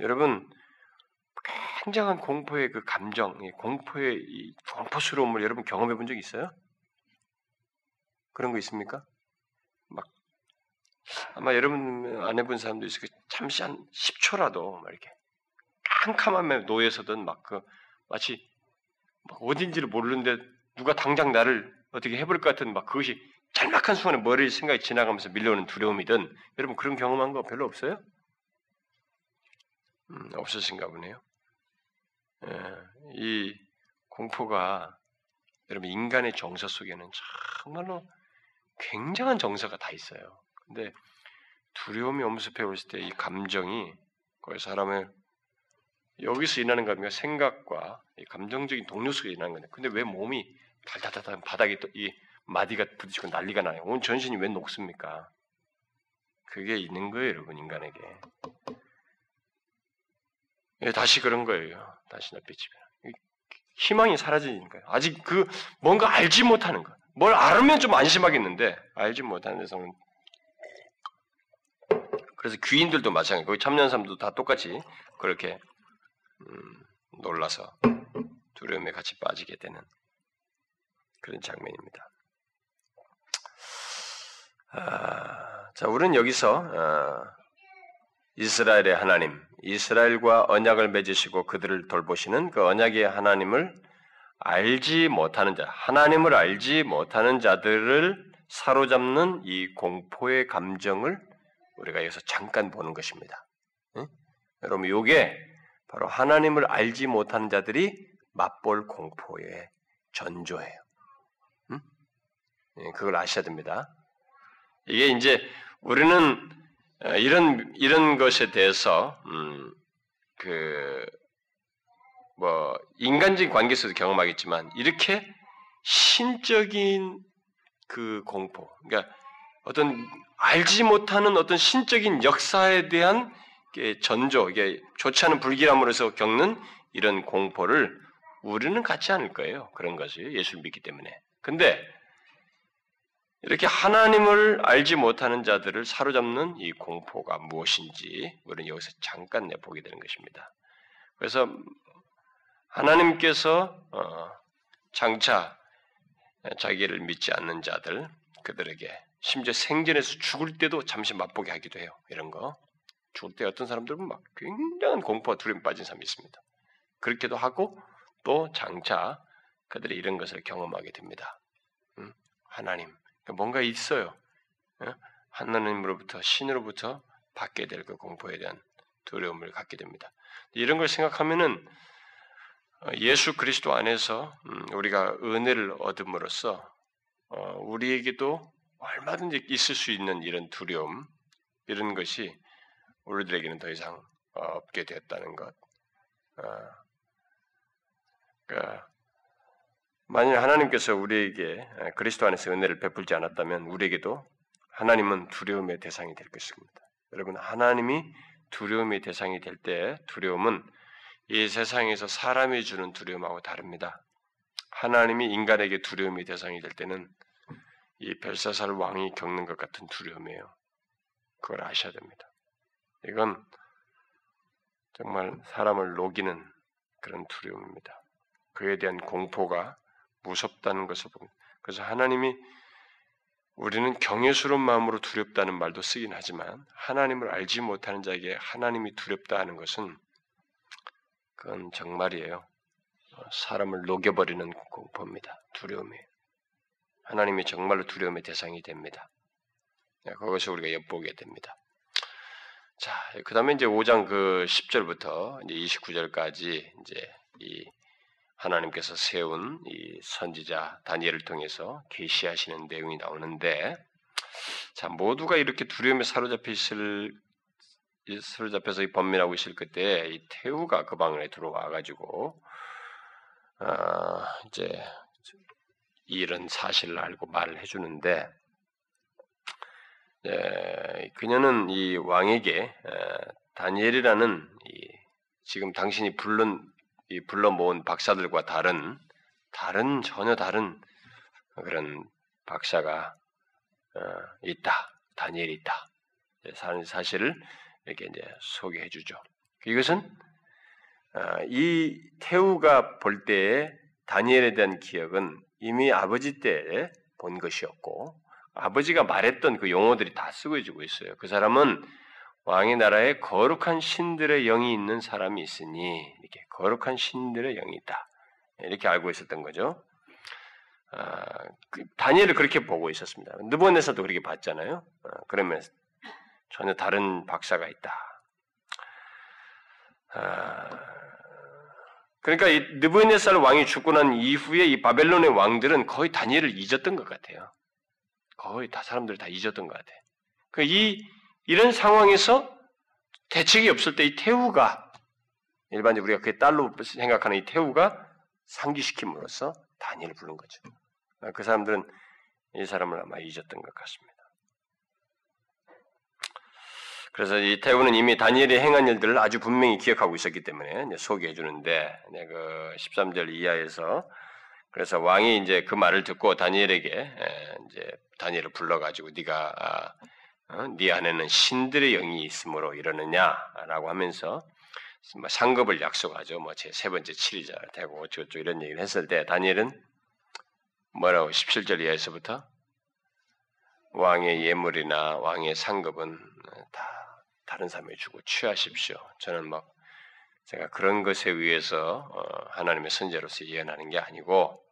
여러분 굉장한 공포의 그 감정, 공포의 이 공포스러움을 여러분 경험해 본 적 있어요? 그런 거 있습니까? 막 아마 여러분 안 해본 사람도 있을 거예요. 잠시 한 10초라도 막 이렇게 캄캄함에 놓여서든 막 그 마치 막 어딘지를 모르는데 누가 당장 나를 어떻게 해볼 것 같은 막 그것이 짤막한 순간에 머리 생각이 지나가면서 밀려오는 두려움이든 여러분 그런 경험한 거 별로 없어요? 음, 없으신가 보네요. 예, 이 공포가 여러분 인간의 정서 속에는 정말로 굉장한 정서가 다 있어요. 근데 두려움이 엄습해 올 때 이 감정이 거의 사람의 여기서 일어나는 겁니까? 생각과 감정적인 동료 속에 일어나는 건데, 근데 왜 몸이 달달달달 바닥에 이 마디가 부딪히고 난리가 나요? 온 전신이 왜 녹습니까? 그게 있는 거예요, 여러분 인간에게. 예, 다시 그런 거예요. 다시 낯빛이면 희망이 사라지니까요. 아직 그 뭔가 알지 못하는 거. 뭘 알면 좀 안심하겠는데 알지 못하는 데서는 그래서 귀인들도 마찬가지. 거기 사람도 다 똑같이 그렇게 음, 놀라서 두려움에 같이 빠지게 되는 그런 장면입니다. 아, 자, 우리는 여기서 아, 이스라엘의 하나님, 이스라엘과 언약을 맺으시고 그들을 돌보시는 그 언약의 하나님을 알지 못하는 자, 하나님을 알지 못하는 자들을 사로잡는 이 공포의 감정을 우리가 여기서 잠깐 보는 것입니다. 응? 여러분, 이게 바로 하나님을 알지 못하는 자들이 맛볼 공포의 전조예요. 응? 예, 그걸 아셔야 됩니다. 이게 이제 우리는 이런 이런 것에 대해서 음, 그뭐 인간적인 관계 속에서 경험하겠지만 이렇게 신적인 그 공포, 그러니까 어떤 알지 못하는 어떤 신적인 역사에 대한 전조, 이게 좋지 않은 불길함으로서 겪는 이런 공포를 우리는 갖지 않을 거예요. 그런 것이 예수를 믿기 때문에. 근데 이렇게 하나님을 알지 못하는 자들을 사로잡는 이 공포가 무엇인지 우리는 여기서 잠깐 내보게 되는 것입니다. 그래서 하나님께서 어, 장차 자기를 믿지 않는 자들 그들에게 심지어 생전에서 죽을 때도 잠시 맛보게 하기도 해요. 이런 거. 죽을 때 어떤 사람들은 막 굉장한 공포와 두려움 빠진 사람이 있습니다. 그렇게도 하고 또 장차 그들이 이런 것을 경험하게 됩니다. 음? 하나님, 그러니까 뭔가 있어요. 어? 하나님으로부터 신으로부터 받게 될 그 공포에 대한 두려움을 갖게 됩니다. 이런 걸 생각하면은 어, 예수 그리스도 안에서 음, 우리가 은혜를 얻음으로써 어, 우리에게도 얼마든지 있을 수 있는 이런 두려움, 이런 것이 우리들에게는 더 이상 없게 되었다는 것. 어, 그러니까 만일 하나님께서 우리에게 그리스도 안에서 은혜를 베풀지 않았다면 우리에게도 하나님은 두려움의 대상이 될 것입니다. 여러분 하나님이 두려움의 대상이 될 때 두려움은 이 세상에서 사람이 주는 두려움하고 다릅니다. 하나님이 인간에게 두려움의 대상이 될 때는 이 벨사살 왕이 겪는 것 같은 두려움이에요. 그걸 아셔야 됩니다. 이건 정말 사람을 녹이는 그런 두려움입니다. 그에 대한 공포가 무섭다는 것을 봅니다. 그래서 하나님이 우리는 경외스러운 마음으로 두렵다는 말도 쓰긴 하지만 하나님을 알지 못하는 자에게 하나님이 두렵다 하는 것은 그건 정말이에요. 사람을 녹여버리는 공포입니다. 두려움이에요. 하나님이 정말로 두려움의 대상이 됩니다. 네, 그것을 우리가 엿보게 됩니다. 자, 그 다음에 이제 5장 그 10절부터 이제 29절까지 이제 이 하나님께서 세운 이 선지자 다니엘을 통해서 계시하시는 내용이 나오는데, 자, 모두가 이렇게 두려움에 사로잡혀 사로잡혀서 번민하고 있을 그때 이 태우가 그 방에 들어와 가지고, 아, 이제 이런 사실을 알고 말을 해주는데 에, 그녀는 이 왕에게 에, 다니엘이라는 이, 지금 당신이 불른 이 불러 모은 박사들과 다른 다른 전혀 다른 그런 박사가 어, 있다 다니엘이 있다 사실을 이렇게 이제 소개해 주죠. 이것은 어, 이 태우가 볼 때에 다니엘에 대한 기억은 이미 아버지 때 본 것이었고 아버지가 말했던 그 용어들이 다 쓰여지고 있어요. 그 사람은 왕의 나라에 거룩한 신들의 영이 있는 사람이 있으니 이렇게 거룩한 신들의 영이 있다. 이렇게 알고 있었던 거죠. 아, 그 다니엘을 그렇게 보고 있었습니다. 느부갓네살도 그렇게 봤잖아요. 아, 그러면 전혀 다른 박사가 있다. 아, 그러니까 이 느부갓네살 왕이 죽고 난 이후에 이 바벨론의 왕들은 거의 다니엘을 잊었던 것 같아요. 거의 다 사람들 다 잊었던 것 같아요. 그 이 이런 상황에서 대책이 없을 때 이 태우가 일반적으로 우리가 그의 딸로 생각하는 이 태우가 상기시킴으로써 다니엘을 부른 거죠. 그 사람들은 이 사람을 아마 잊었던 것 같습니다. 그래서 이 태우는 이미 다니엘이 행한 일들을 아주 분명히 기억하고 있었기 때문에 소개해 주는데 그 13절 이하에서 그래서 왕이 이제 그 말을 듣고 다니엘에게 이제 다니엘을 불러가지고 네가 아, 어? 네 안에는 신들의 영이 있으므로 이러느냐라고 하면서 뭐 상급을 약속하죠. 뭐 제 세 번째 치리자 되고 어쩌고 이런 얘기를 했을 때 다니엘은 뭐라고 17절 이하에서부터 왕의 예물이나 왕의 상급은 다 다른 사람에게 주고 취하십시오. 저는 막 제가 그런 것에 의해서 어, 하나님의 선제로서 예언하는 게 아니고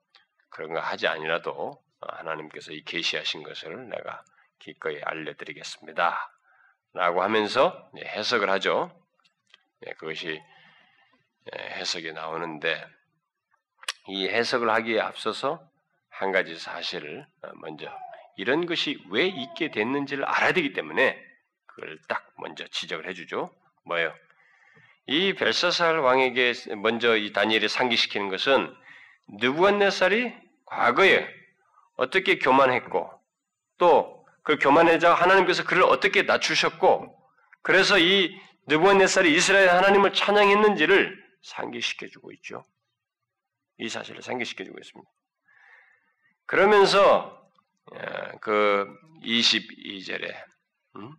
그런 거 하지 아니라도 하나님께서 이 계시하신 것을 내가 기꺼이 알려드리겠습니다. 라고 하면서 해석을 하죠. 그것이 해석이 나오는데 이 해석을 하기에 앞서서 한 가지 사실을 먼저 이런 것이 왜 있게 됐는지를 알아야 되기 때문에 그걸 딱 먼저 지적을 해주죠. 뭐예요? 이 벨사살 왕에게 먼저 이 다니엘이 상기시키는 것은 느부갓네살이 과거에 어떻게 교만했고 또 그 교만해자 하나님께서 그를 어떻게 낮추셨고 그래서 이 느부갓네살이 이스라엘 하나님을 찬양했는지를 상기시켜주고 있죠. 이 사실을 상기시켜주고 있습니다. 그러면서 예, 그 22절에 음?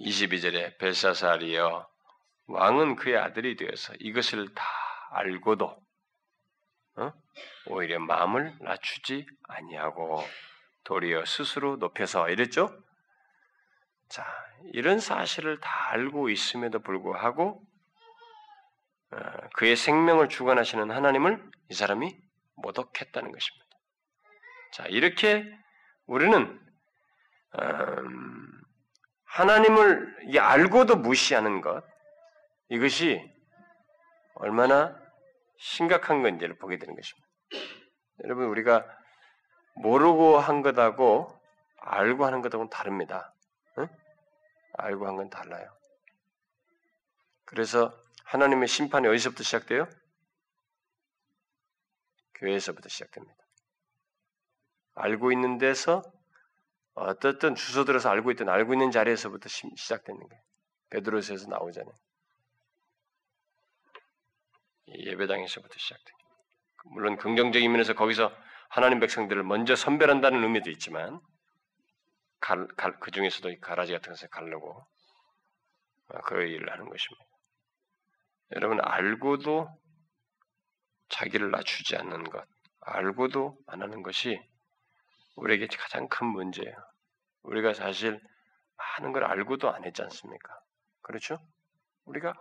22절에 벨사살이여 왕은 그의 아들이 되어서 이것을 다 알고도 어? 오히려 마음을 낮추지 아니하고 도리어 스스로 높여서 이랬죠? 자, 이런 사실을 다 알고 있음에도 불구하고 어, 그의 생명을 주관하시는 하나님을 이 사람이 모독했다는 것입니다. 자, 이렇게 우리는 음, 하나님을 알고도 무시하는 것 이것이 얼마나 심각한 건지를 보게 되는 것입니다. 여러분 우리가 모르고 한 것하고 알고 하는 것하고는 다릅니다. 응? 알고 한 건 달라요. 그래서 하나님의 심판이 어디서부터 시작돼요? 교회에서부터 시작됩니다. 알고 있는 데서 어떻든 주소 들어서 알고 있던 알고 있는 자리에서부터 시작되는 거예요. 베드로스에서 나오잖아요. 예배당에서부터 시작돼요. 물론 긍정적인 면에서 거기서 하나님 백성들을 먼저 선별한다는 의미도 있지만 갈, 갈, 그 중에서도 가라지 같은 것을 가르고 그 일을 하는 것입니다. 여러분 알고도 자기를 낮추지 않는 것, 알고도 안 하는 것이 우리에게 가장 큰 문제예요. 우리가 사실 많은 걸 알고도 안 했지 않습니까? 그렇죠? 우리가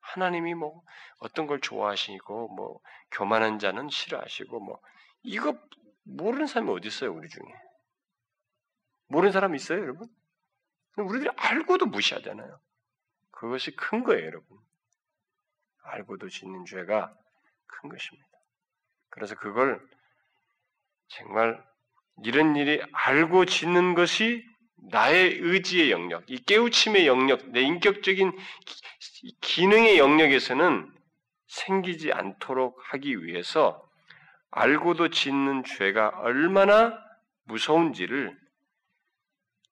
하나님이 뭐 어떤 걸 좋아하시고 뭐 교만한 자는 싫어하시고 뭐 이거 모르는 사람이 어디 있어요, 우리 중에? 모르는 사람 있어요, 여러분? 우리들이 알고도 무시하잖아요. 그것이 큰 거예요, 여러분. 알고도 짓는 죄가 큰 것입니다. 그래서 그걸 정말 이런 일이 알고 짓는 것이 나의 의지의 영역, 이 깨우침의 영역, 내 인격적인 기능의 영역에서는 생기지 않도록 하기 위해서 알고도 짓는 죄가 얼마나 무서운지를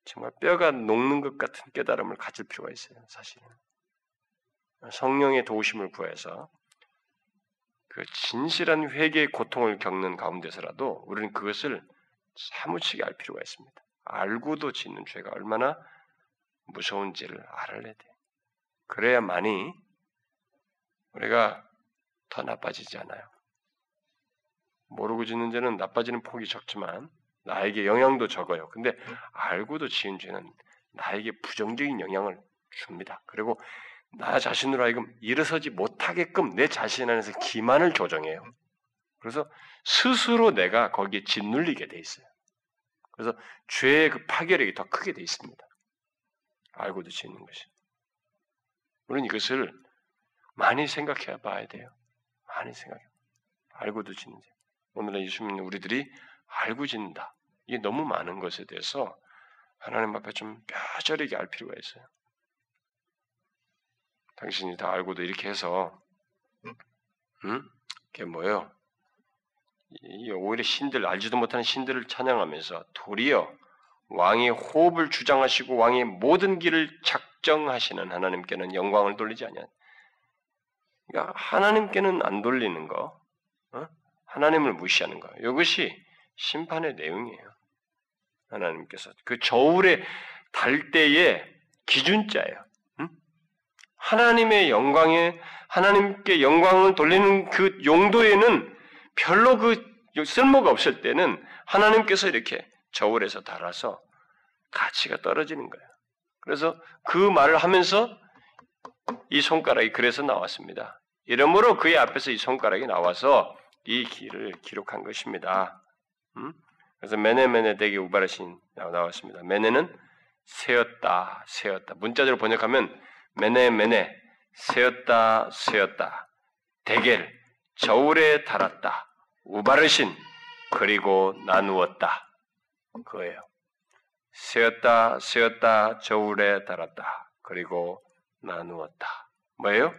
정말 뼈가 녹는 것 같은 깨달음을 가질 필요가 있어요, 사실은. 성령의 도우심을 구해서 그 진실한 회개의 고통을 겪는 가운데서라도 우리는 그것을 사무치게 알 필요가 있습니다. 알고도 짓는 죄가 얼마나 무서운지를 알아야 돼. 그래야만이 우리가 더 나빠지지 않아요. 모르고 짓는 죄는 나빠지는 폭이 적지만 나에게 영향도 적어요. 근데 알고도 지은 죄는 나에게 부정적인 영향을 줍니다. 그리고 나 자신으로 하여금 일어서지 못하게끔 내 자신 안에서 기만을 조정해요. 그래서 스스로 내가 거기에 짓눌리게 돼 있어요. 그래서 죄의 그 파괴력이 더 크게 돼 있습니다. 알고도 짓는 것이. 우리는 이것을 많이 생각해 봐야 돼요. 많이 생각해. 알고도 짓는지. 오늘날 예수 믿는 우리들이 알고 짓는다. 이게 너무 많은 것에 대해서 하나님 앞에 좀 뼈저리게 알 필요가 있어요. 당신이 다 알고도 이렇게 해서, 응? 그게 뭐예요? 오히려 신들, 알지도 못하는 신들을 찬양하면서 도리어 왕의 호흡을 주장하시고 왕의 모든 길을 작정하시는 하나님께는 영광을 돌리지 아니한. 그러니까 하나님께는 안 돌리는 거, 어? 하나님을 무시하는 거. 이것이 심판의 내용이에요. 하나님께서 그 저울에 달 때의 기준자예요. 응? 하나님의 영광에 하나님께 영광을 돌리는 그 용도에는 별로 그 쓸모가 없을 때는 하나님께서 이렇게 저울에서 달아서 가치가 떨어지는 거예요. 그래서 그 말을 하면서 이 손가락이 그래서 나왔습니다. 이러므로 그의 앞에서 이 손가락이 나와서 이 길을 기록한 것입니다. 음? 그래서 메네 메네 대기 우바르신 나왔습니다. 메네는 세었다, 세었다. 문자대로 번역하면 메네 메네 세었다, 세었다. 대겔 저울에 달았다. 우바르신 그리고 나누었다. 그거예요. 세었다, 세었다, 저울에 달았다. 그리고 나누었다. 뭐예요?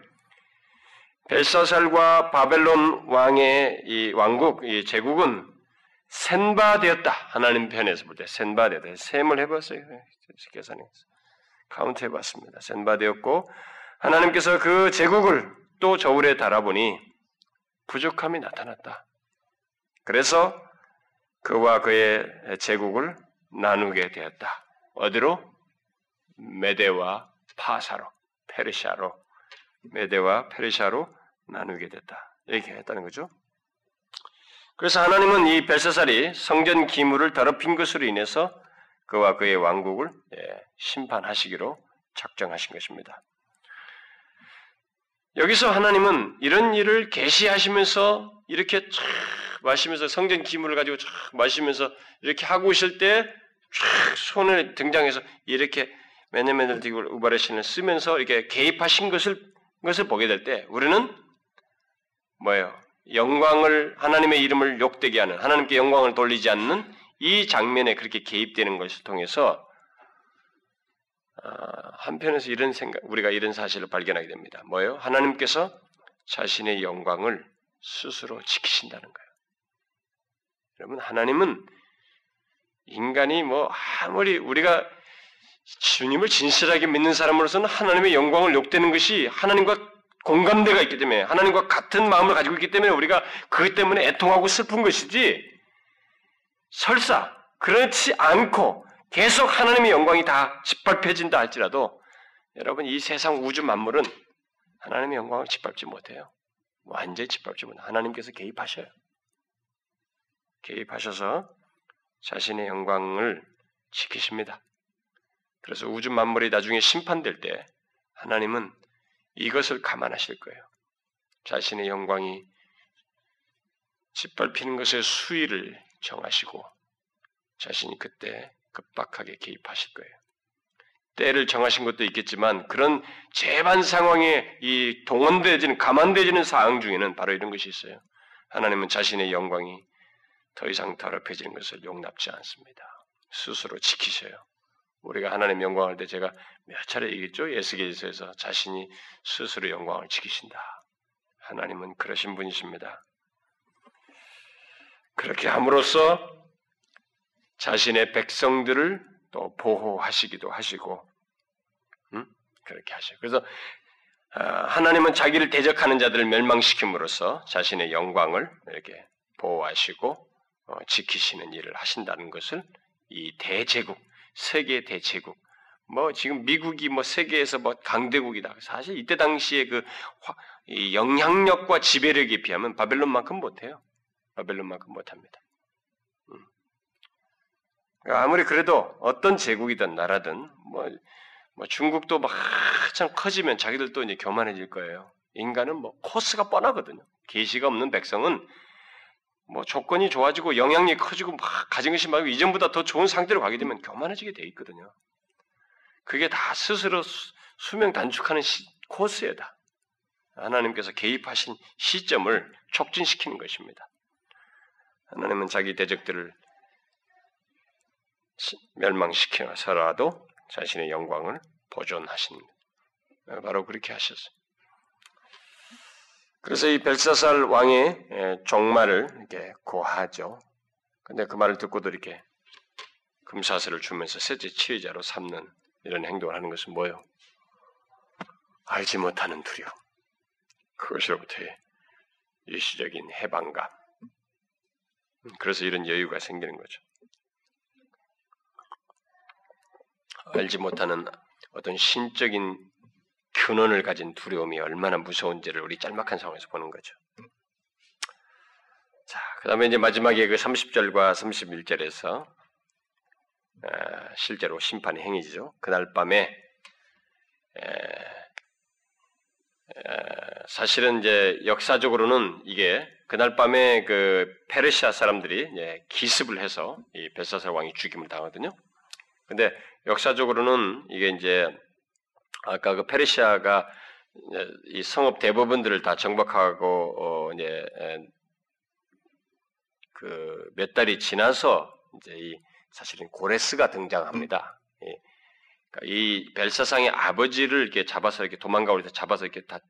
벨사살과 바벨론 왕의 이 왕국, 이 제국은 센 바 되었다. 하나님 편에서 볼 때 센 바 되었다. 셈을 해봤어요. 계산해서 카운트 해봤습니다. 센 바 되었고 하나님께서 그 제국을 또 저울에 달아보니 부족함이 나타났다. 그래서 그와 그의 제국을 나누게 되었다. 어디로? 메데와 파사로, 페르시아로, 메데와 페르시아로 나누게 됐다. 얘기했다는 거죠. 그래서 하나님은 이 벨사살이 성전 기물을 더럽힌 것으로 인해서 그와 그의 왕국을 예, 심판하시기로 작정하신 것입니다. 여기서 하나님은 이런 일을 계시하시면서 이렇게 쫙 마시면서 성전 기물을 가지고 쫙 마시면서 이렇게 하고 있을 때쫙 손을 등장해서 이렇게 메네메넬 디고 우바레신을 쓰면서 이렇게 개입하신 것을 것을 보게 될 때 우리는 뭐예요? 영광을 하나님의 이름을 욕되게 하는 하나님께 영광을 돌리지 않는 이 장면에 그렇게 개입되는 것을 통해서 아, 한편에서 이런 생각 우리가 이런 사실을 발견하게 됩니다. 뭐예요? 하나님께서 자신의 영광을 스스로 지키신다는 거예요. 여러분 하나님은 인간이 뭐 아무리 우리가 주님을 진실하게 믿는 사람으로서는 하나님의 영광을 욕되는 것이 하나님과 공감대가 있기 때문에 하나님과 같은 마음을 가지고 있기 때문에 우리가 그것 때문에 애통하고 슬픈 것이지 설사 그렇지 않고 계속 하나님의 영광이 다 짓밟혀진다 할지라도 여러분 이 세상 우주 만물은 하나님의 영광을 짓밟지 못해요. 완전히 짓밟지 못해 하나님께서 개입하셔요. 개입하셔서 자신의 영광을 지키십니다. 그래서 우주 만물이 나중에 심판될 때 하나님은 이것을 감안하실 거예요. 자신의 영광이 짓밟히는 것의 수위를 정하시고 자신이 그때 급박하게 개입하실 거예요. 때를 정하신 것도 있겠지만 그런 재반 상황에 이 동원되지는 감안되지는 사항 중에는 바로 이런 것이 있어요. 하나님은 자신의 영광이 더 이상 더럽혀지는 것을 용납지 않습니다. 스스로 지키셔요. 우리가 하나님 영광할 때 제가 몇 차례 얘기했죠. 예수계에서 자신이 스스로 영광을 지키신다. 하나님은 그러신 분이십니다. 그렇게 함으로써 자신의 백성들을 또 보호하시기도 하시고, 음? 그렇게 하셔요. 그래서 아, 하나님은 자기를 대적하는 자들을 멸망시킴으로써 자신의 영광을 이렇게 보호하시고 어, 지키시는 일을 하신다는 것을 이 대제국, 세계 대제국, 뭐 지금 미국이 뭐 세계에서 뭐 강대국이다. 사실 이때 당시에 그 영향력과 지배력에 비하면 바벨론만큼 못해요. 바벨론만큼 못합니다. 음. 그러니까 아무리 그래도 어떤 제국이든 나라든 뭐, 뭐 중국도 막 한참 커지면 자기들도 이제 교만해질 거예요. 인간은 뭐 코스가 뻔하거든요. 계시가 없는 백성은 뭐 조건이 좋아지고 영향력이 커지고 막 것이 말고 이전보다 더 좋은 상태로 가게 되면 교만해지게 돼 있거든요. 그게 다 스스로 수, 명 단축하는 시, 코스에다. 하나님께서 개입하신 시점을 촉진시키는 것입니다. 하나님은 자기 대적들을 멸망시켜서라도 자신의 영광을 보존하신 바로 그렇게 하셨어요. 그래서 이 벨사살 왕의 종말을 이렇게 고하죠. 근데 그 말을 듣고도 이렇게 금사슬을 주면서 셋째 치의자로 삼는 이런 행동을 하는 것은 뭐예요? 알지 못하는 두려움. 그것으로부터의 일시적인 해방감. 그래서 이런 여유가 생기는 거죠. 알지 못하는 어떤 신적인 근원을 가진 두려움이 얼마나 무서운지를 우리 짤막한 상황에서 보는 거죠. 자, 그 다음에 이제 마지막에 그 30절과 31절에서 아, 실제로 심판의 행위죠. 그날 밤에 사실은 이제 역사적으로는 이게 그날 밤에 그 페르시아 사람들이 기습을 해서 이 벨사살 왕이 죽임을 당하거든요. 근데 역사적으로는 이게 이제 아까 그 페르시아가 이 성읍 대부분들을 다 정박하고 어 이제 그 몇 달이 지나서 이제 이 사실은 고레스가 등장합니다. 예. 그러니까 이 벨사상의 아버지를 이렇게 잡아서 이렇게 도망가고 이렇게 잡아서 이렇게 다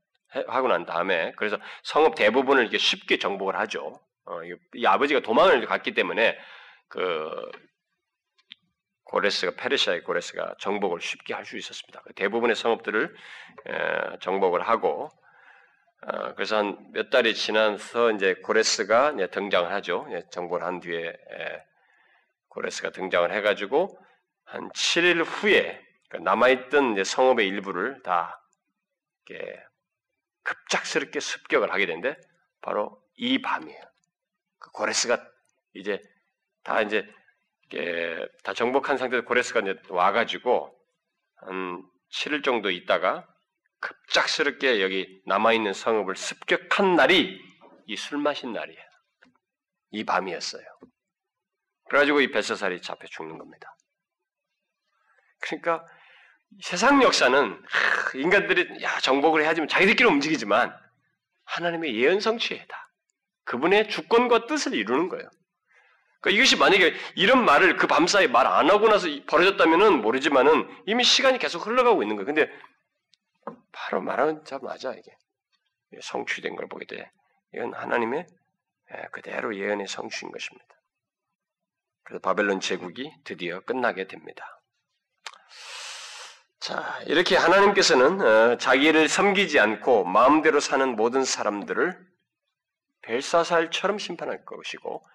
하고 난 다음에 그래서 성읍 대부분을 이렇게 쉽게 정복을 하죠. 어, 이 아버지가 도망을 갔기 때문에 그 고레스가 페르시아의 고레스가 정복을 쉽게 할 수 있었습니다. 그 대부분의 성읍들을 정복을 하고 어, 그래서 한 몇 달이 지나서 이제 고레스가 등장을 하죠. 정복을 한 뒤에 고레스가 등장을 해가지고 한 7일 후에 그 남아있던 성읍의 일부를 다 급작스럽게 습격을 하게 되는데 바로 이 밤이에요. 그 고레스가 이제 다 이제 다 정복한 상태에서 고레스가 이제 와가지고 한 7일 정도 있다가 급작스럽게 여기 남아있는 성읍을 습격한 날이 이 술 마신 날이에요. 이 밤이었어요. 그래가지고 이 벳사살이 잡혀 죽는 겁니다. 그러니까 세상 역사는 인간들이 야 정복을 해야지만 자기들끼리 움직이지만 하나님의 예언 성취에다 그분의 주권과 뜻을 이루는 거예요. 그러니까 이것이 만약에 이런 말을 그 밤사이 말 안 하고 나서 벌어졌다면은 모르지만은 이미 시간이 계속 흘러가고 있는 거예요. 근데 바로 말하자마자 이게 성취된 걸 보게 돼. 이건 하나님의 그대로 예언의 성취인 것입니다. 그래서 바벨론 제국이 드디어 끝나게 됩니다. 자, 이렇게 하나님께서는 어, 자기를 섬기지 않고 마음대로 사는 모든 사람들을 벨사살처럼 심판할 것이고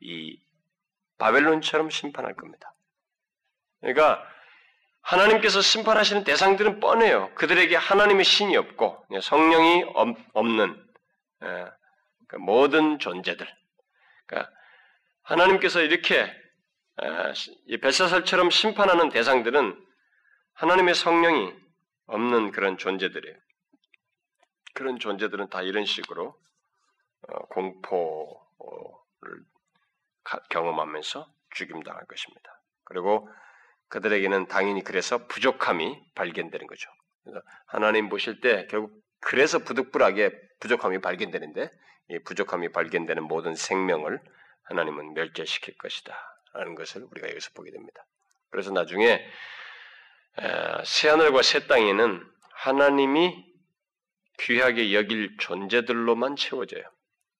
이 바벨론처럼 심판할 겁니다. 그러니까 하나님께서 심판하시는 대상들은 뻔해요. 그들에게 하나님의 신이 없고 성령이 없는 그 모든 존재들. 그러니까 하나님께서 이렇게 벨사살처럼 심판하는 대상들은 하나님의 성령이 없는 그런 존재들이에요. 그런 존재들은 다 이런 식으로 어, 공포를 경험하면서 죽임당할 것입니다. 그리고 그들에게는 당연히 그래서 부족함이 발견되는 거죠. 하나님 보실 때 결국 그래서 부득불하게 부족함이 발견되는데 이 부족함이 발견되는 모든 생명을 하나님은 멸제시킬 것이다. 라는 것을 우리가 여기서 보게 됩니다. 그래서 나중에 새하늘과 새 땅에는 하나님이 귀하게 여길 존재들로만 채워져요.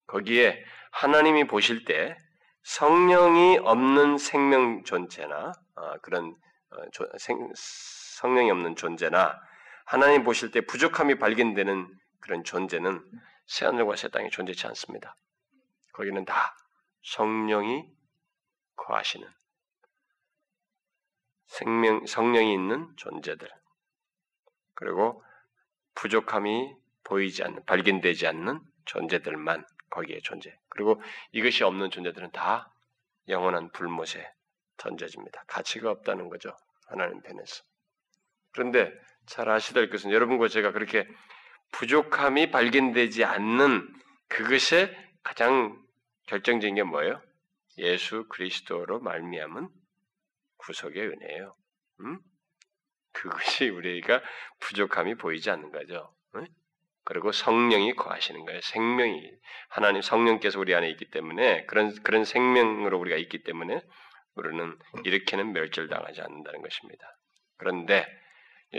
거기에 하나님이 보실 때 성령이 없는 생명 존재나 어, 그런 어, 생, 성령이 없는 존재나 하나님 보실 때 부족함이 발견되는 그런 존재는 새하늘과 새 땅에 존재치 않습니다. 거기는 다 성령이 거하시는 생명 성령이 있는 존재들 그리고 부족함이 보이지 않는 발견되지 않는 존재들만 거기에 존재. 그리고 이것이 없는 존재들은 다 영원한 불못에 던져집니다. 가치가 없다는 거죠. 하나님 편에서. 그런데 잘 아시다 할 것은 여러분과 제가 그렇게 부족함이 발견되지 않는 그것에 가장 결정적인 게 뭐예요? 예수 그리스도로 말미암은 구속의 은혜예요. 음? 그것이 우리가 부족함이 보이지 않는 거죠. 응? 그리고 성령이 거하시는 거예요. 생명이 하나님 성령께서 우리 안에 있기 때문에 그런 그런 생명으로 우리가 있기 때문에 우리는 이렇게는 멸절당하지 않는다는 것입니다. 그런데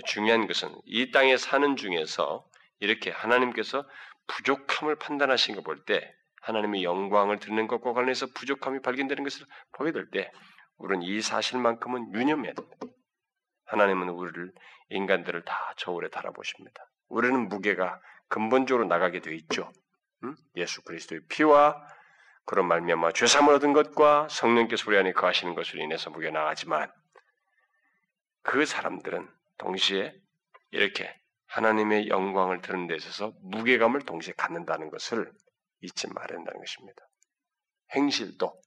중요한 것은 이 땅에 사는 중에서 이렇게 하나님께서 부족함을 판단하신 거 볼 때 하나님의 영광을 듣는 것과 관련해서 부족함이 발견되는 것을 보게 될 때 우리는 이 사실만큼은 유념해야 됩니다. 하나님은 우리를 인간들을 다 저울에 달아보십니다. 우리는 무게가 근본적으로 나가게 되어 있죠. 음? 예수 그리스도의 피와 그런 말미암아 죄사함을 얻은 것과 성령께서 우리 안에 거하시는 것으로 인해서 무게 나가지만 그 사람들은 동시에 이렇게 하나님의 영광을 드는 데 있어서 무게감을 동시에 갖는다는 것을 잊지 말아야 한다는 것입니다. 행실도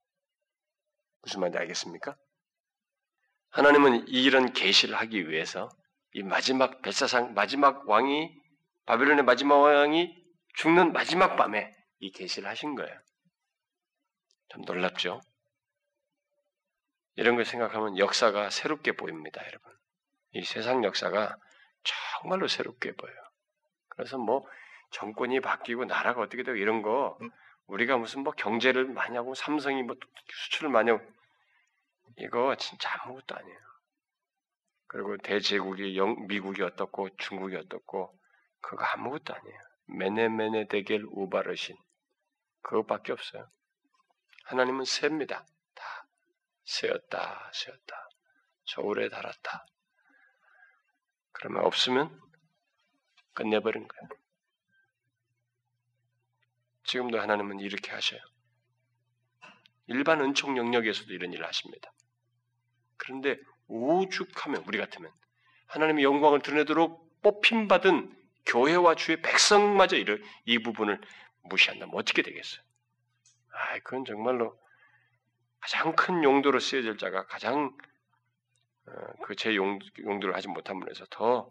무슨 말인지 알겠습니까? 하나님은 이런 계시를 하기 위해서 이 마지막 벨사상 마지막 왕이 바벨론의 마지막 왕이 죽는 마지막 밤에 이 계시를 하신 거예요. 참 놀랍죠? 이런 걸 생각하면 역사가 새롭게 보입니다, 여러분. 이 세상 역사가 정말로 새롭게 보여요. 그래서 뭐 정권이 바뀌고 나라가 어떻게 되고 이런 거 우리가 무슨 뭐 경제를 많이 하고 삼성이 뭐 수출을 많이 하고 이거 진짜 아무것도 아니에요. 그리고 대제국이 영, 미국이 어떻고 중국이 어떻고 그거 아무것도 아니에요. 메네메네 대결 우바르신 그것밖에 없어요. 하나님은 셉니다. 다 세었다 세었다 저울에 달았다. 그러면 없으면 끝내버린 거예요. 지금도 하나님은 이렇게 하셔요. 일반 은총 영역에서도 이런 일을 하십니다. 그런데 오죽하면 우리 같으면 하나님의 영광을 드러내도록 뽑힘 받은 교회와 주의 백성마저 이를 이 부분을 무시한다면 어떻게 되겠어요? 아, 그건 정말로 가장 큰 용도로 쓰여질 자가 가장 어, 그제 용도를 하지 못한 분에서 더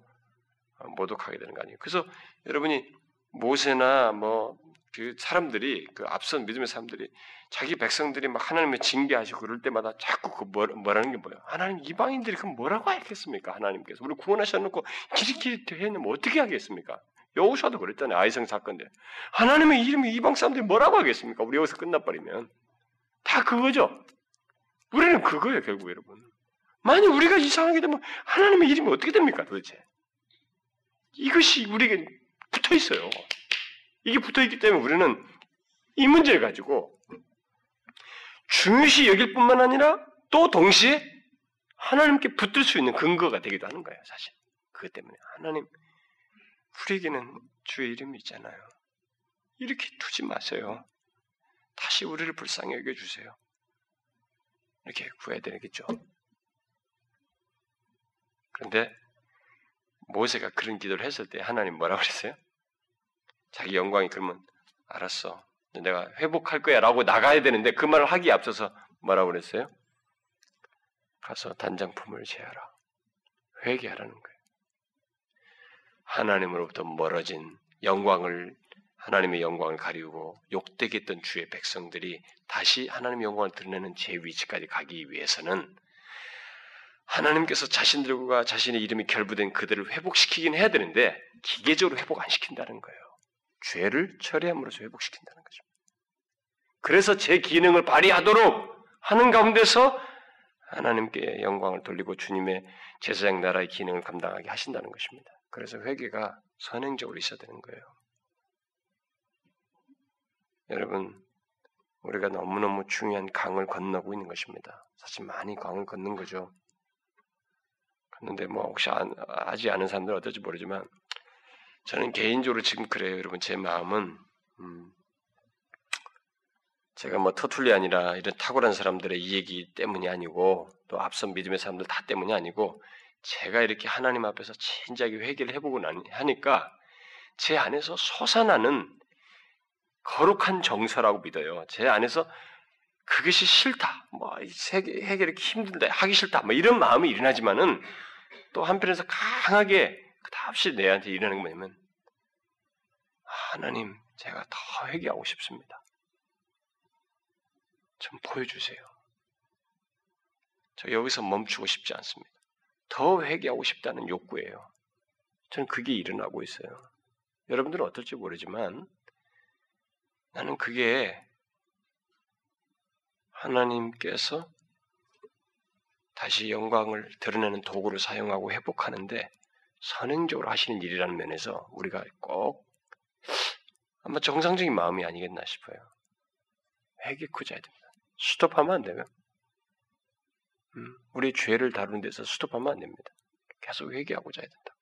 모독하게 되는 거 아니에요. 그래서 여러분이 모세나 뭐 그 사람들이 그 앞선 믿음의 사람들이 자기 백성들이 막 하나님을 징계하시고 그럴 때마다 자꾸 그 뭐, 뭐라는 게 뭐예요? 하나님 이방인들이 그럼 뭐라고 하겠습니까? 하나님께서 우리 구원하셔놓고 기리기리 해놓으면 어떻게 하겠습니까? 여호수아도 그랬잖아요. 아이성 사건 때 하나님의 이름이 이방 사람들이 뭐라고 하겠습니까? 우리 여기서 끝나버리면 다 그거죠. 우리는 그거예요 결국 여러분. 만약 우리가 이상하게 되면 하나님의 이름이 어떻게 됩니까 도대체? 이것이 우리에게 붙어 있어요. 이게 붙어 있기 때문에 우리는 이 문제를 가지고 중요시 여길 뿐만 아니라 또 동시에 하나님께 붙들 수 있는 근거가 되기도 하는 거예요, 사실. 그것 때문에. 하나님, 우리에게는 주의 이름이 있잖아요. 이렇게 두지 마세요. 다시 우리를 불쌍히 여겨 주세요. 이렇게 구해야 되겠죠. 그런데 모세가 그런 기도를 했을 때 하나님 뭐라고 그랬어요? 자기 영광이 그러면 알았어. 내가 회복할 거야 라고 나가야 되는데 그 말을 하기에 앞서서 뭐라고 그랬어요? 가서 단장품을 제하라. 회개하라는 거예요. 하나님으로부터 멀어진 영광을 하나님의 영광을 가리우고 욕되게 했던 주의 백성들이 다시 하나님의 영광을 드러내는 제 위치까지 가기 위해서는 하나님께서 자신들과 자신의 이름이 결부된 그들을 회복시키긴 해야 되는데 기계적으로 회복 안 시킨다는 거예요. 죄를 처리함으로써 회복시킨다는 거죠. 그래서 제 기능을 발휘하도록 하는 가운데서 하나님께 영광을 돌리고 주님의 제사장 나라의 기능을 감당하게 하신다는 것입니다. 그래서 회개가 선행적으로 있어야 되는 거예요. 여러분, 우리가 너무너무 중요한 강을 건너고 있는 것입니다. 사실 많이 강을 걷는 거죠. 그런데 뭐 혹시 안, 하지 않은 사람들은 어떨지 모르지만 저는 개인적으로 지금 그래요, 여러분. 제 마음은 음, 제가 뭐 터툴리 아니라 이런 탁월한 사람들의 이 얘기 때문이 아니고 또 앞선 믿음의 사람들 다 때문이 아니고 제가 이렇게 하나님 앞에서 진지하게 회개를 해보고 나니까 제 안에서 솟아나는 거룩한 정서라고 믿어요. 제 안에서 그것이 싫다, 뭐 해결이 힘든데 하기 싫다, 뭐 이런 마음이 일어나지만은 또 한편에서 강하게 답시 내한테 일어나는 게 뭐냐면 하나님 제가 더 회개하고 싶습니다. 좀 보여주세요. 저 여기서 멈추고 싶지 않습니다. 더 회개하고 싶다는 욕구예요. 저는 그게 일어나고 있어요. 여러분들은 어떨지 모르지만 나는 그게 하나님께서 다시 영광을 드러내는 도구를 사용하고 회복하는데 선행적으로 하시는 일이라는 면에서 우리가 꼭 아마 정상적인 마음이 아니겠나 싶어요. 회개코자야 됩니다. 스톱하면 안 되면 음, 우리 죄를 다루는 데서 스톱하면 안 됩니다. 계속 회개하고자 해야 된다.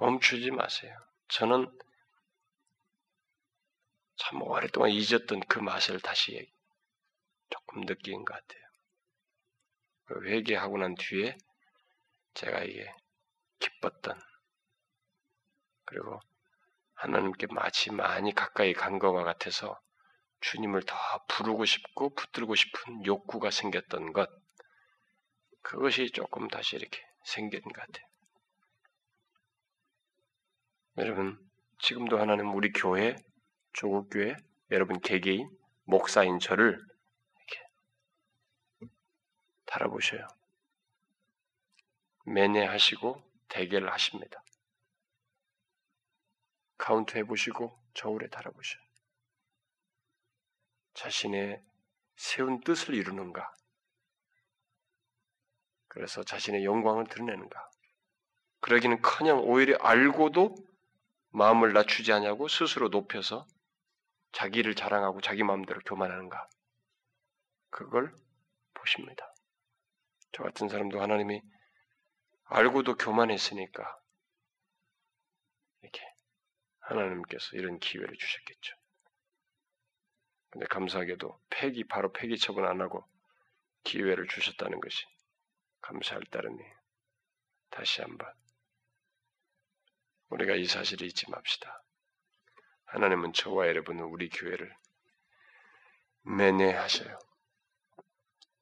멈추지 마세요. 저는 참 오랫동안 잊었던 그 맛을 다시 조금 느낀 것 같아요. 그 회개하고 난 뒤에 제가 이게 기뻤던 그리고 하나님께 마치 많이 가까이 간 것과 같아서 주님을 더 부르고 싶고 붙들고 싶은 욕구가 생겼던 것 그것이 조금 다시 이렇게 생긴 것 같아요. 여러분 지금도 하나님 우리 교회 조국 교회 여러분 개개인 목사인 저를 이렇게 달아보셔요. 메네 하시고 데겔을 하십니다. 카운트 해 보시고 저울에 달아 보셔요. 자신의 세운 뜻을 이루는가? 그래서 자신의 영광을 드러내는가? 그러기는 커녕 오히려 알고도 마음을 낮추지 않고 스스로 높여서 자기를 자랑하고 자기 마음대로 교만하는가? 그걸 보십니다. 저 같은 사람도 하나님이 알고도 교만했으니까 이렇게 하나님께서 이런 기회를 주셨겠죠. 근데 감사하게도 폐기 바로 폐기 처분 안 하고 기회를 주셨다는 것이 감사할 따름이 다시 한번 우리가 이 사실을 잊지 맙시다. 하나님은 저와 여러분은 우리 교회를 매내하셔요.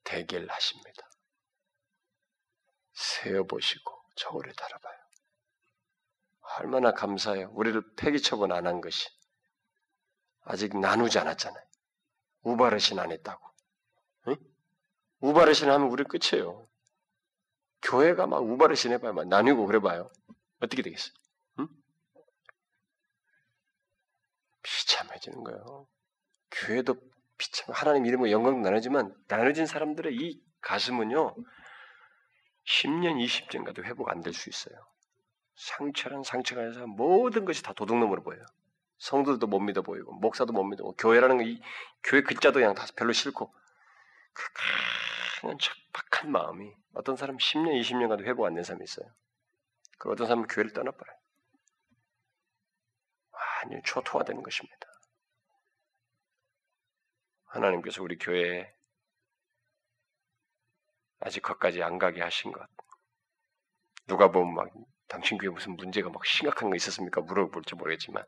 대결하십니다. 세어보시고 저울에 달아봐요. 얼마나 감사해요. 우리를 폐기 처분 안 한 것이. 아직 나누지 않았잖아요. 우바르신 안 했다고. 응? 우바르신 하면 우리 끝이에요. 교회가 막 우바르신 해봐요. 막 나뉘고 그래봐요. 어떻게 되겠어요? 응? 비참해지는 거예요. 교회도 비참, 하나님 이름으로 영광도 나누지만 나눠진 사람들의 이 가슴은요, 10년, 20년 가도 회복 안 될 수 있어요. 상처란 상처가 아니라 모든 것이 다 도둑놈으로 보여요. 성도들도 못 믿어 보이고 목사도 못 믿어. 교회라는 이 교회 글자도 그냥 다 별로 싫고 그 강한 척박한 마음이 어떤 사람 10년, 20년 가도 회복 안 된 사람이 있어요. 그 어떤 사람은 교회를 떠나버려요. 완전히 초토화되는 것입니다. 하나님께서 우리 교회에 아직 거기까지 안 가게 하신 것. 누가 보면 막 당신 교회 무슨 문제가 막 심각한 거 있었습니까? 물어볼지 모르겠지만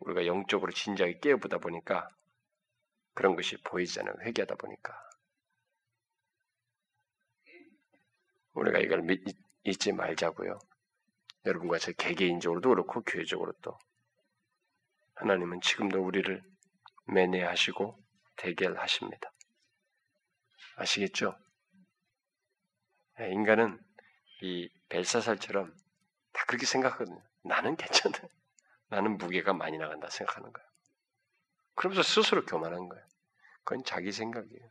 우리가 영적으로 진지하게 깨어보다 보니까 그런 것이 보이잖아요. 회개하다 보니까. 우리가 이걸 믿, 잊지 말자고요. 여러분과 저 개개인적으로도 그렇고 교회적으로도 하나님은 지금도 우리를 매내하시고 대결하십니다. 아시겠죠? 네, 인간은 이 벨사살처럼 다 그렇게 생각하거든요. 나는 괜찮아. 나는 무게가 많이 나간다 생각하는 거예요. 그러면서 스스로 교만한 거예요. 그건 자기 생각이에요.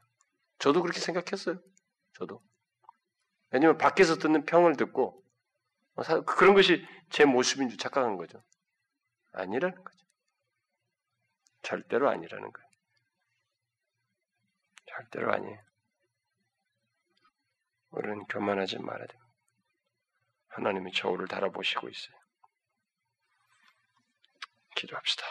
저도 그렇게 생각했어요. 저도. 왜냐면 밖에서 듣는 평을 듣고 어, 그런 것이 제 모습인 줄 착각한 거죠. 아니라는 거죠. 절대로 아니라는 거예요. 절대로 아니에요. 우리는 교만하지 말아야 됩니다. 하나님이 저울을 달아보시고 있어요. 기도합시다.